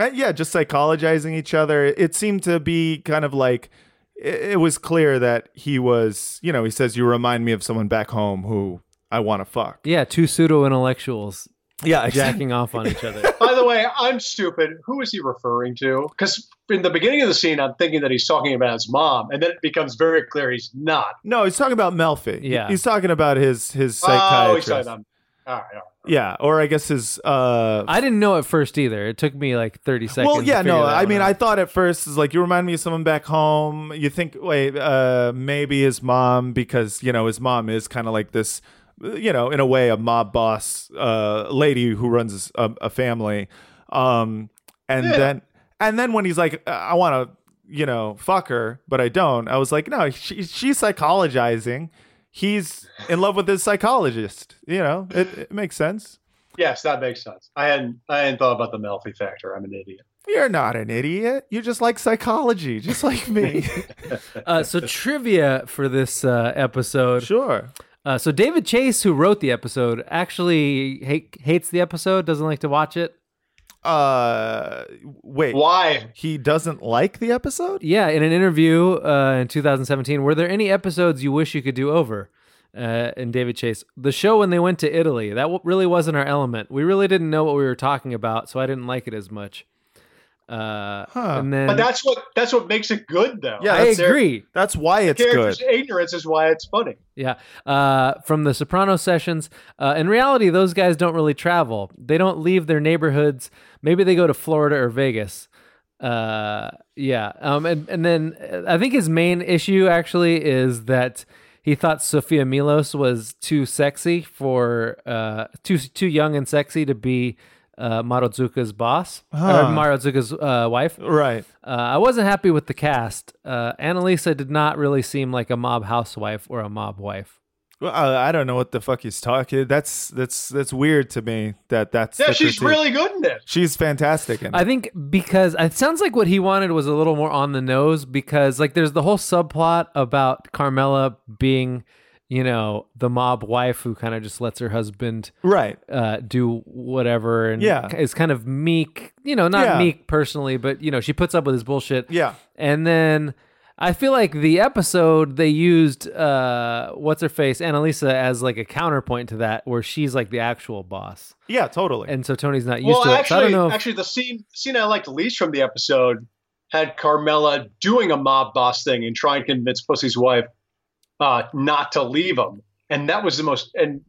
uh, yeah, just psychologizing each other. It seemed to be kind of like it, it was clear that he was, you know, he says, "You remind me of someone back home who I want to fuck." yeah, two pseudo intellectuals. Yeah, jacking off on each other. *laughs* By the way, I'm stupid. Who is he referring to? Because in the beginning of the scene, I'm thinking that he's talking about his mom, and then it becomes very clear he's not. No, he's talking about Melfi. Yeah. he's talking about his his psychiatrist. Oh, he's talking about. All right, all right. yeah, or I guess his. uh I didn't know at first either. It took me like 30 seconds. Well, yeah, figure no. I mean, out. I thought at first is like you remind me of someone back home. You think, wait, uh, maybe his mom because you know his mom is kind of like this, you know, in a way, a mob boss, uh, lady who runs a, a family. Um, and Yeah. then and then when he's like, I want to, you know, fuck her, but I don't. I was like, no, she, she's psychologizing. He's in love with his psychologist. You know, it, it makes sense. Yes, that makes sense. I hadn't I hadn't thought about the Melfi factor. I'm an idiot. You're not an idiot. You just like psychology, just like me. *laughs* uh, so trivia for this uh, episode. Sure. Uh, so David Chase, who wrote the episode, actually hate, hates the episode. Doesn't like to watch it. Uh, wait. Why? He doesn't like the episode? Yeah, in an interview uh, in 2017, were there any episodes you wish you could do over? Uh, and David Chase, the show when they went to Italy, that w- really wasn't our element. We really didn't know what we were talking about, so I didn't like it as much. Uh, And then, But that's what that's what makes it good, though. Yeah, I that's- agree. That's why it's Characters' good. ignorance is why it's funny. Yeah. Uh, from the Soprano sessions. Uh, in reality, those guys don't really travel. They don't leave their neighborhoods. Maybe they go to Florida or Vegas. Uh, yeah. Um, and, and then uh, I think his main issue actually is that he thought Sofia Milos was too sexy for, uh, too, too young and sexy to be uh, Mauro Zucca's boss, Huh. or Mauro Zucca's uh, wife. Right. Uh, I wasn't happy with the cast. Uh, Annalisa did not really seem like a mob housewife or a mob wife. Well, uh, I don't know what the fuck he's talking. That's that's that's weird to me. That that's Yeah, the she's critique. really good in it. she's fantastic in it. I think because it sounds like what he wanted was a little more on the nose because like there's the whole subplot about Carmela being, you know, the mob wife who kind of just lets her husband right. uh, do whatever and Yeah. is kind of meek, you know, not Yeah. meek personally, but you know, she puts up with his bullshit. Yeah. And then I feel like the episode they used uh what's her face Annalisa as like a counterpoint to that where she's like the actual boss. Yeah, totally. And so Tony's not used Well, to it. So I actually, don't know if- actually, the scene scene I liked least from the episode had Carmela doing a mob boss thing and trying to convince Pussy's wife uh, not to leave him, and that was the most and.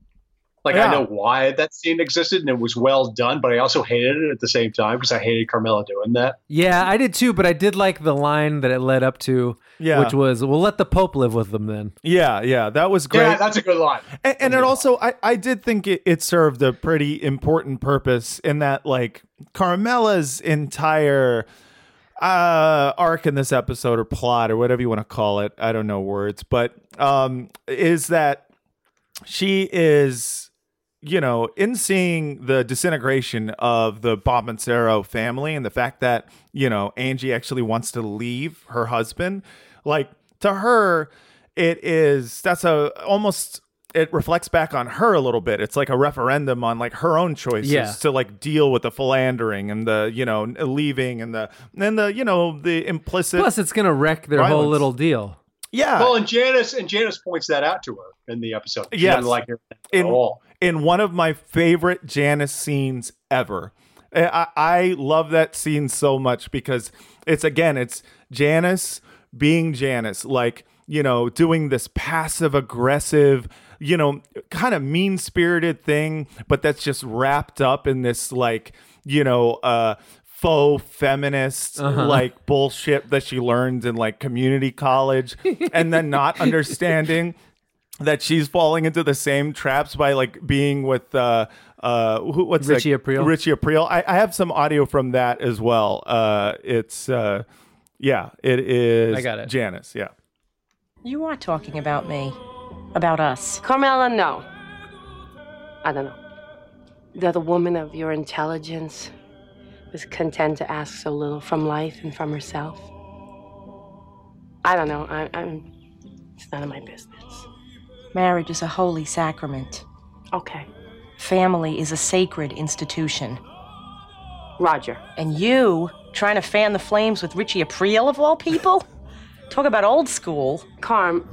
Like Yeah. I know why that scene existed and it was well done, but I also hated it at the same time because I hated Carmela doing that. Yeah, I did too, but I did like the line that it led up to, Yeah. which was, "We'll let the Pope live with them." Then, Yeah, yeah, that was great. Yeah, that's a good line. and, and it also I, I did think it, it served a pretty important purpose in that like carmela's entire uh arc in this episode or plot or whatever you want to call it i don't know words but um is that she is you know in seeing the disintegration of the Bonpensiero family and the fact that you know angie actually wants to leave her husband like to her it is that's a almost it reflects back on her a little bit it's like a referendum on like her own choices Yeah. to like deal with the philandering and the you know leaving and the and the you know the implicit plus it's gonna wreck their whole little deal. yeah Well, and Janice and Janice points that out to her in the episode. She Yes. like her at in all. in one of my favorite Janice scenes ever. I, I love that scene so much because it's again it's Janice being Janice, like you know, doing this passive aggressive, you know, kind of mean spirited thing, but that's just wrapped up in this like you know, uh, faux feminist Uh-huh. like bullshit that she learned in like community college, and then not *laughs* understanding that she's falling into the same traps by like being with uh uh who, what's Richie that? Aprile? Richie Aprile. I, I have some audio from that as well. Uh it's uh yeah, it is I got it. Janice, yeah. You are talking about me. About us. Carmela, no. I don't know. The other woman of your intelligence was content to ask so little from life and from herself. I don't know. I, I'm. It's none of my business. Marriage is a holy sacrament. Okay. Family is a sacred institution. Roger. And you, trying to fan the flames with Richie Aprile of all people? *laughs* Talk about old school. Carm,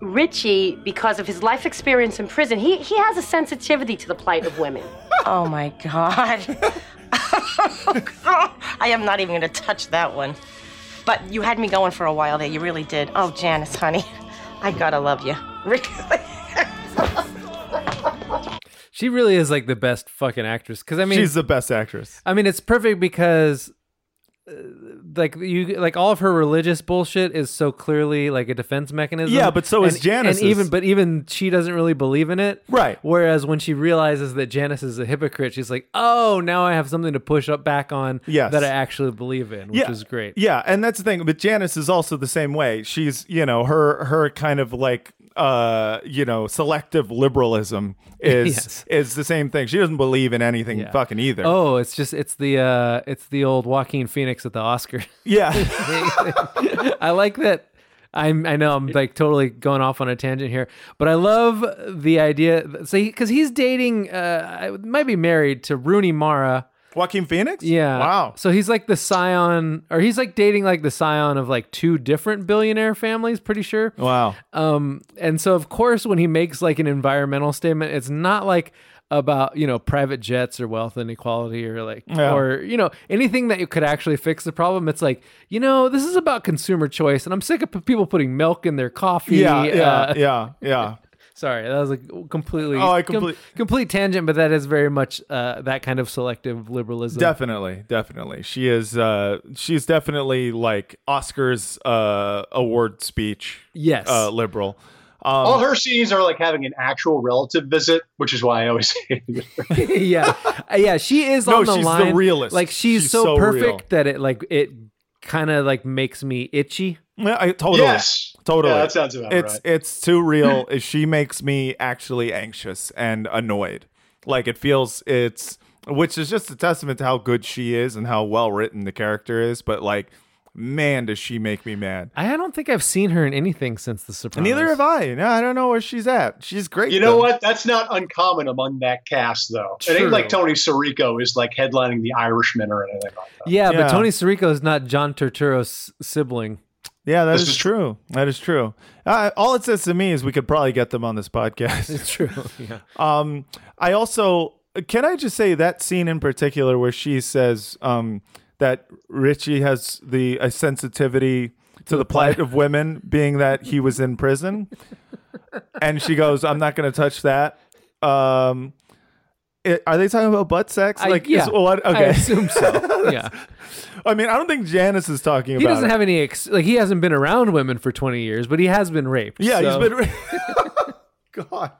Richie, because of his life experience in prison, he, he has a sensitivity to the plight of women. *laughs* Oh my God. *laughs* I am not even going to touch that one. But you had me going for a while there. You really did. Oh, Janice, honey, I gotta love you. Really. She really is like the best fucking actress. Because I mean, She's the best actress. I mean, it's perfect because, like you, like all of her religious bullshit is so clearly like a defense mechanism. Yeah, but so is Janice. And even, but even she doesn't really believe in it. Right. Whereas when she realizes that Janice is a hypocrite, she's like, "Oh, now I have something to push up back on Yes. that I actually believe in," which yeah, is great. Yeah, and that's the thing. But Janice is also the same way. She's, you know, her her kind of like uh, you know, selective liberalism is *laughs* Yes. is the same thing. She doesn't believe in anything Yeah. fucking either. Oh, it's just it's the uh it's the old Joaquin Phoenix at the Oscar. *laughs* Yeah. *laughs* I like that. I'm I know I'm like totally going off on a tangent here, but I love the idea. So because he's dating, uh, I might be married to Rooney Mara. Joaquin Phoenix? Yeah. Wow. So he's like the scion, or he's like dating like the scion of like two different billionaire families. Pretty sure. Wow. Um, and so of course when he makes like an environmental statement, it's not like about you know private jets or wealth inequality or like Yeah. or you know anything that could actually fix the problem. It's like you know this is about consumer choice, and I'm sick of people putting milk in their coffee. Yeah, yeah, uh, yeah, yeah. *laughs* Sorry, that was a completely Oh, I com- complete- complete tangent, but that is very much uh, that kind of selective liberalism. Definitely, definitely. She is uh she's definitely like Oscars uh award speech. Yes. Uh liberal. Um, All her scenes are like having an actual relative visit, which is why I always *laughs* hated her. *laughs* yeah, Uh, yeah, she is No, on the she's the line. realist. Like she's, She's so, so perfect real. that it like it kind of like makes me itchy. Yeah, I totally. Yes. Totally. Yeah, that sounds about it's, right. It's too real. *laughs* she makes me actually anxious and annoyed. Like it feels it's which is just a testament to how good she is and how well written the character is, but like man does she make me mad. I don't think I've seen her in anything since The Sopranos. Neither have I. No, I don't know where she's at. She's great. You know though. what? That's not uncommon among that cast, though. It True. ain't like Tony Sirico is like headlining The Irishman or anything like that. Yeah, Yeah. but Tony Sirico is not John Turturro's sibling. Yeah, that This is, is true. That is true. Uh, all it says to me is we could probably get them on this podcast. It's true. *laughs* *laughs* Yeah. Um, I also can I just say that scene in particular where she says um, that Richie has the a sensitivity to the plight of women, being that he was in prison, *laughs* and she goes, "I'm not going to touch that." Um, it- are they talking about butt sex? I- Like, yeah, is, what? I Okay, assume so. Yeah. I mean, I don't think Janice is talking He about. doesn't it. have any ex- like he hasn't been around women for 20 years, but he has been raped. Yeah, so- he's been. *laughs* *laughs* God.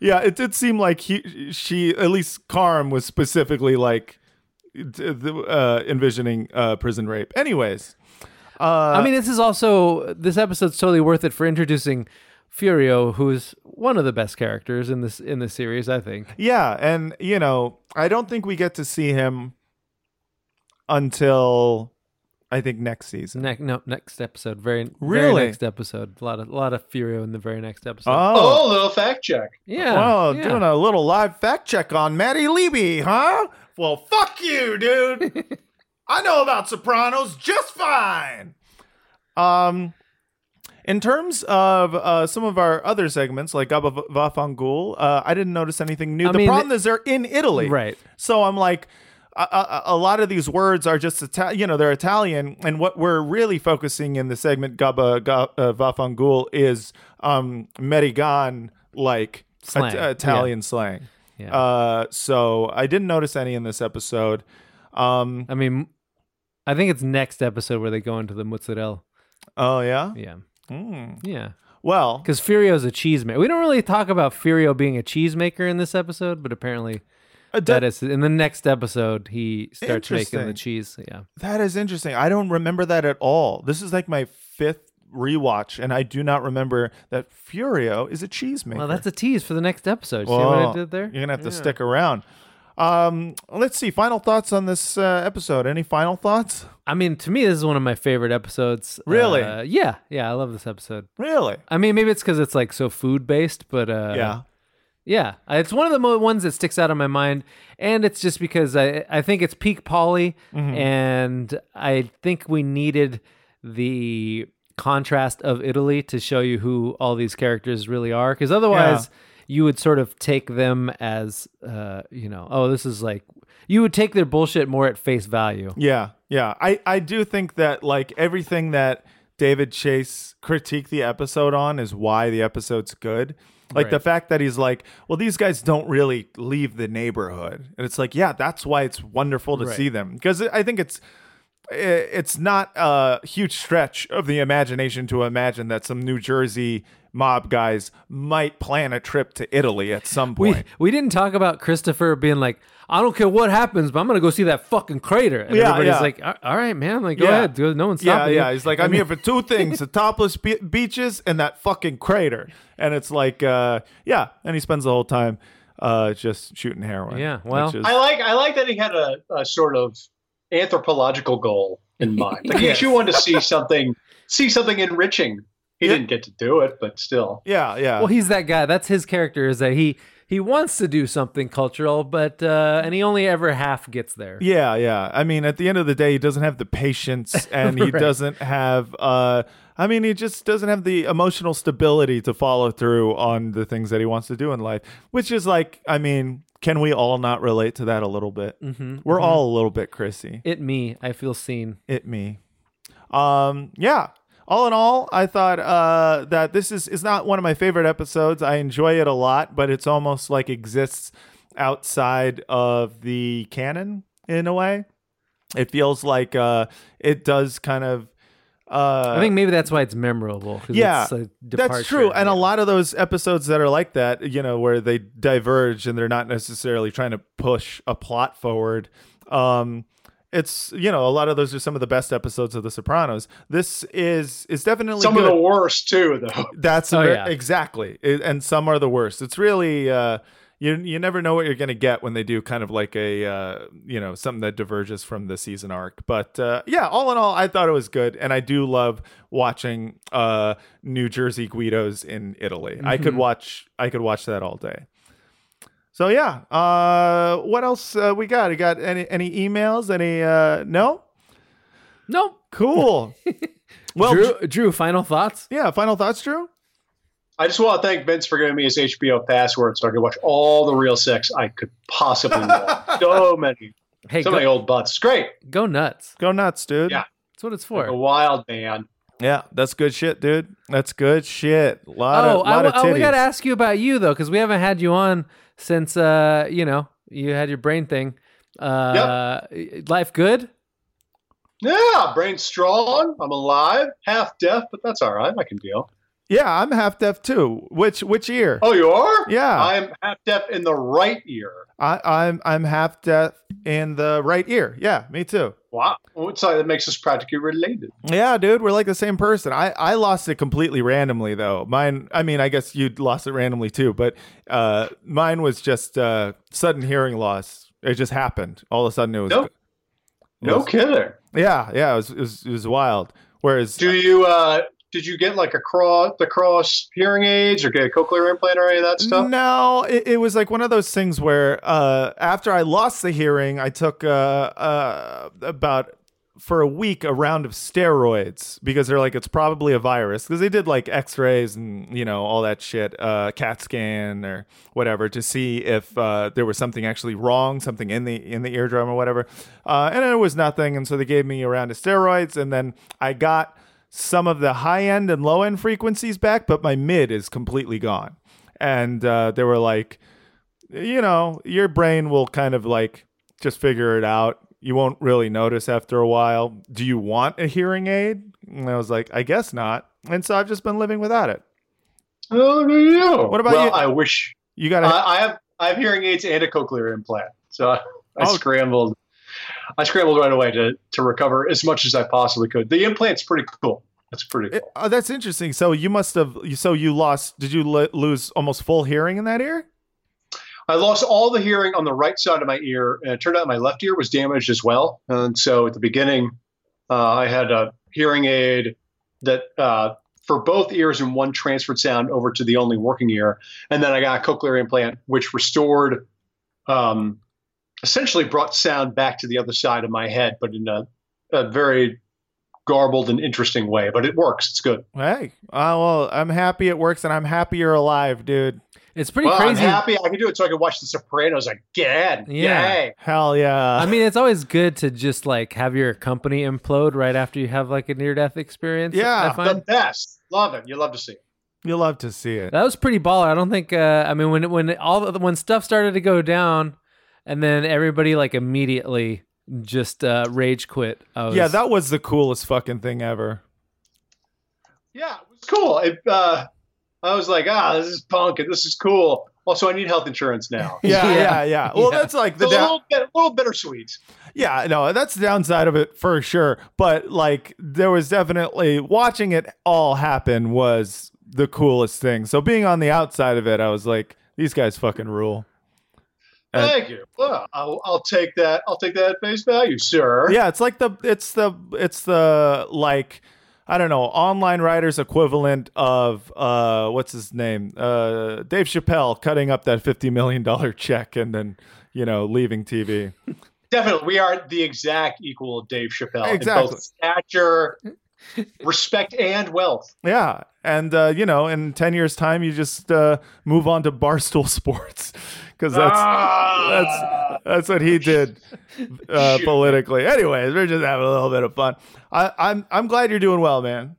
Yeah, it did seem like he, she, at least Carm was specifically like uh, envisioning uh, prison rape. Anyways, uh, I mean, this is also this episode's totally worth it for introducing Furio, who's one of the best characters in this in the series, I think. yeah, and you know, I don't think we get to see him until I think next season. Next, no, next episode, very Really? very next episode. A lot of a lot of Furio in the very next episode. Oh, a little fact check. yeah, Oh, yeah. doing a little live fact check on Maddie Levy, huh? Well, fuck you, dude. *laughs* I know about Sopranos just fine. Um, in terms of uh, some of our other segments, like Gabba Vafangul, uh, I didn't notice anything new. I the mean, problem is they're in Italy, Right. So I'm like, a, a, a lot of these words are just you know they're Italian, and what we're really focusing in the segment Gabba Ga- uh, Vafangul is um, Merigan like Slang. It- Italian slang. Yeah. Uh, so I didn't notice any in this episode. Um, I mean, I think it's next episode where they go into the mozzarella. oh yeah. Yeah, Hmm. yeah. Well, Because Furio's a cheese maker. We don't really talk about Furio being a cheese maker in this episode, but apparently that that, is in the next episode. He starts making the cheese. Yeah. that is interesting. I don't remember that at all. This is like my fifth rewatch, and I do not remember that Furio is a cheese maker. Well, that's a tease for the next episode. See what I did there? You're gonna have to stick around. Um, let's see. Final thoughts on this uh, episode. Any final thoughts? I mean, to me, this is one of my favorite episodes. Really? Uh, yeah, yeah, I love this episode. Really? I mean, maybe it's because it's like so food based, but uh, yeah. Yeah, it's one of the mo- ones that sticks out in my mind, and it's just because I I think it's peak Paulie, Mm-hmm. and I think we needed the contrast of Italy to show you who all these characters really are, because otherwise. You would sort of take them as, uh, you know, oh, this is like you would take their bullshit more at face value. Yeah, yeah. I I do think that like everything that David Chase critiqued the episode on is why the episode's good. Like the fact that he's like, well, these guys don't really leave the neighborhood, and it's like, yeah, that's why it's wonderful to Right. see them. Because I think it's eh, it's not a huge stretch of the imagination to imagine that some New Jersey mob guys might plan a trip to Italy at some point. we didn't talk about Christopher being like, I don't care what happens, but I'm gonna go see that fucking crater. And Yeah, everybody's yeah. like, "All- all right, man, like go Yeah. ahead, go- no one's yeah, stopping you." yeah. He's like, I I'm mean- here for two *laughs* things: the topless be- beaches and that fucking crater. And it's like, uh, yeah. And he spends the whole time uh, just shooting heroin. Yeah, well- is- I like I like that he had a, a sort of anthropological goal in *laughs* mind. Like he actually wanted to see something see something enriching. He didn't get to do it, but still. yeah, yeah. Well, he's that guy. That's his character. Is that he he wants to do something cultural, but uh, and he only ever half gets there. Yeah, yeah. I mean, at the end of the day, he doesn't have the patience *laughs* and he Right. doesn't have uh I mean, he just doesn't have the emotional stability to follow through on the things that he wants to do in life, which is like, I mean, can we all not relate to that a little bit? Mhm, We're mhm. all a little bit Chrissy. It me. I feel seen. It me. Um, yeah. All in all, I thought uh, that this is is not one of my favorite episodes. I enjoy it a lot, but it's almost like exists outside of the canon in a way. It feels like uh, it does kind of. Uh, I think maybe that's why it's memorable. yeah, it's a that's true. And a lot of those episodes that are like that, you know, where they diverge and they're not necessarily trying to push a plot forward. Um, it's you know, a lot of those are some of the best episodes of The Sopranos. This is is definitely Some good. of the worst too, though. *laughs* That's Oh, ver- yeah. exactly, It- and some are the worst. It's really uh, you you never know what you're gonna get when they do kind of like a uh, you know something that diverges from the season arc. But uh, yeah, all in all, I thought it was good, and I do love watching uh, New Jersey Guidos in Italy. I could Mhm. watch I could watch that all day. So yeah, uh, what else uh, we got? You got any any emails? Any uh, no? Nope. Cool. *laughs* well, Drew, Drew, final thoughts? yeah. Final thoughts, Drew. I just want to thank Vince for giving me his HBO password so I could watch all the real sex I could possibly watch. *laughs* so many. Hey, so go, many old butts. Great. go nuts. Go nuts, dude. Yeah. That's what it's Like a wild man. Yeah, that's good shit, dude. That's good shit. lot Oh, of, I, lot of I- we got to ask you about you though, because we haven't had you on since uh, you know you had your brain thing. Uh, life good? Yeah, brain strong. I'm alive, half deaf, but that's all right. I can deal. Yeah, I'm half deaf too. Which which ear? Oh, you are? Yeah. I'm half deaf in the right ear. I, I'm I'm half deaf in the right ear. Yeah, me too. Wow. Well, so that makes us practically related. Yeah, dude, we're like the same person. I I lost it completely randomly though. Mine, I mean, I guess you lost it randomly too, but uh, mine was just uh, sudden hearing loss. It just happened. All of a sudden, it was. No, it no was- kidding. Yeah, yeah, it was, it was it was wild. Whereas Do you uh did you get like a cross the cross hearing aids or get a cochlear implant or any of that stuff? No, it, it was like one of those things where uh, after I lost the hearing, I took uh, uh, about for a week a round of steroids because they're like it's probably a virus because they did like X-rays and you know all that shit, uh, CAT scan or whatever to see if uh, there was something actually wrong, something in the in the eardrum or whatever, uh, and it was nothing. And so they gave me a round of steroids, and then I got some of the high end and low end frequencies back, but my mid is completely gone. And uh, they were like, you know, your brain will kind of like just figure it out. You won't really notice after a while. Do you want a hearing aid? And I was like, I guess not. And so I've just been living without it. Oh, there you. What about well, you? I wish You got to. I, I have I have hearing aids and a cochlear implant. So I, *laughs* I Oh. scrambled I scrambled right away to to recover as much as I possibly could. The implant's pretty cool. That's pretty cool. oh, that's interesting. So you must have. So you lost. Did you lo- lose almost full hearing in that ear? I lost all the hearing on the right side of my ear, and it turned out my left ear was damaged as well. And so at the beginning, uh, I had a hearing aid that uh, for both ears and one transferred sound over to the only working ear, and then I got a cochlear implant, which restored, um, essentially brought sound back to the other side of my head, but in a, a very garbled and interesting way. But it works. It's good. Hey, uh, well, I'm happy it works, and I'm happy you're alive, dude. It's pretty well, crazy. I'm happy I can do it so I can watch The Sopranos again. Yeah. Yay. Hell yeah. I mean, it's always good to just like have your company implode right after you have like a near death experience. Yeah. I find. The best. Love it. You love to see it. you love to see it. That was pretty baller. I don't think. Uh, I mean, when when all the, when stuff started to go down, and then everybody like immediately just uh, rage quit. I was, Yeah, that was the coolest fucking thing ever. Yeah, it was cool. It, uh, I was like, ah, this is punk and this is cool. Also, I need health insurance now. *laughs* Yeah, Yeah. yeah, yeah. Well, Yeah. that's like It's a the down- little, bit, a little bittersweet. Yeah, no, that's the downside of it for sure. But like, there was definitely watching it all happen was the coolest thing. So being on the outside of it, I was like, these guys fucking rule. Uh, Thank you. Well, I'll, I'll take that. I'll take that at face value, sir. Yeah, it's like the it's the it's the like I don't know online writers equivalent of uh what's his name uh Dave Chappelle cutting up that fifty million dollar check and then you know leaving TV. *laughs* Definitely, we are the exact equal of Dave Chappelle in Exactly. both stature, *laughs* respect, and wealth. Yeah, and uh, you know, in ten years' time, you just uh, move on to Barstool *laughs* Sports because that's Ah! that's that's what he did *laughs* uh, politically. Anyways, we're just having a little bit of fun. I, I'm I'm glad you're doing well, man.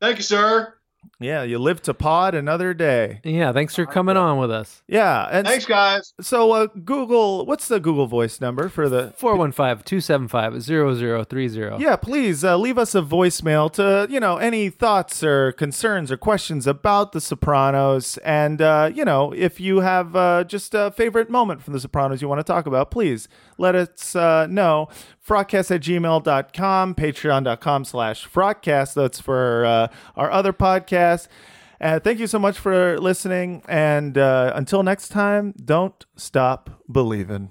Thank you, sir. Yeah, you live to pod another day. Yeah, thanks for coming on with us. Yeah, and Thanks, guys. so uh, Google, what's the Google Voice number for the 415-275-0030. Yeah, please uh, leave us a voicemail to, you know, any thoughts or concerns or questions about The Sopranos. And, uh, you know, if you have uh, just a favorite moment from The Sopranos you want to talk about, please let us uh, know. Frogcast at gmail.com, patreon.com slash frogcast. That's for uh, our other podcast. Uh, thank you so much for listening. And uh, until next time, don't stop believing.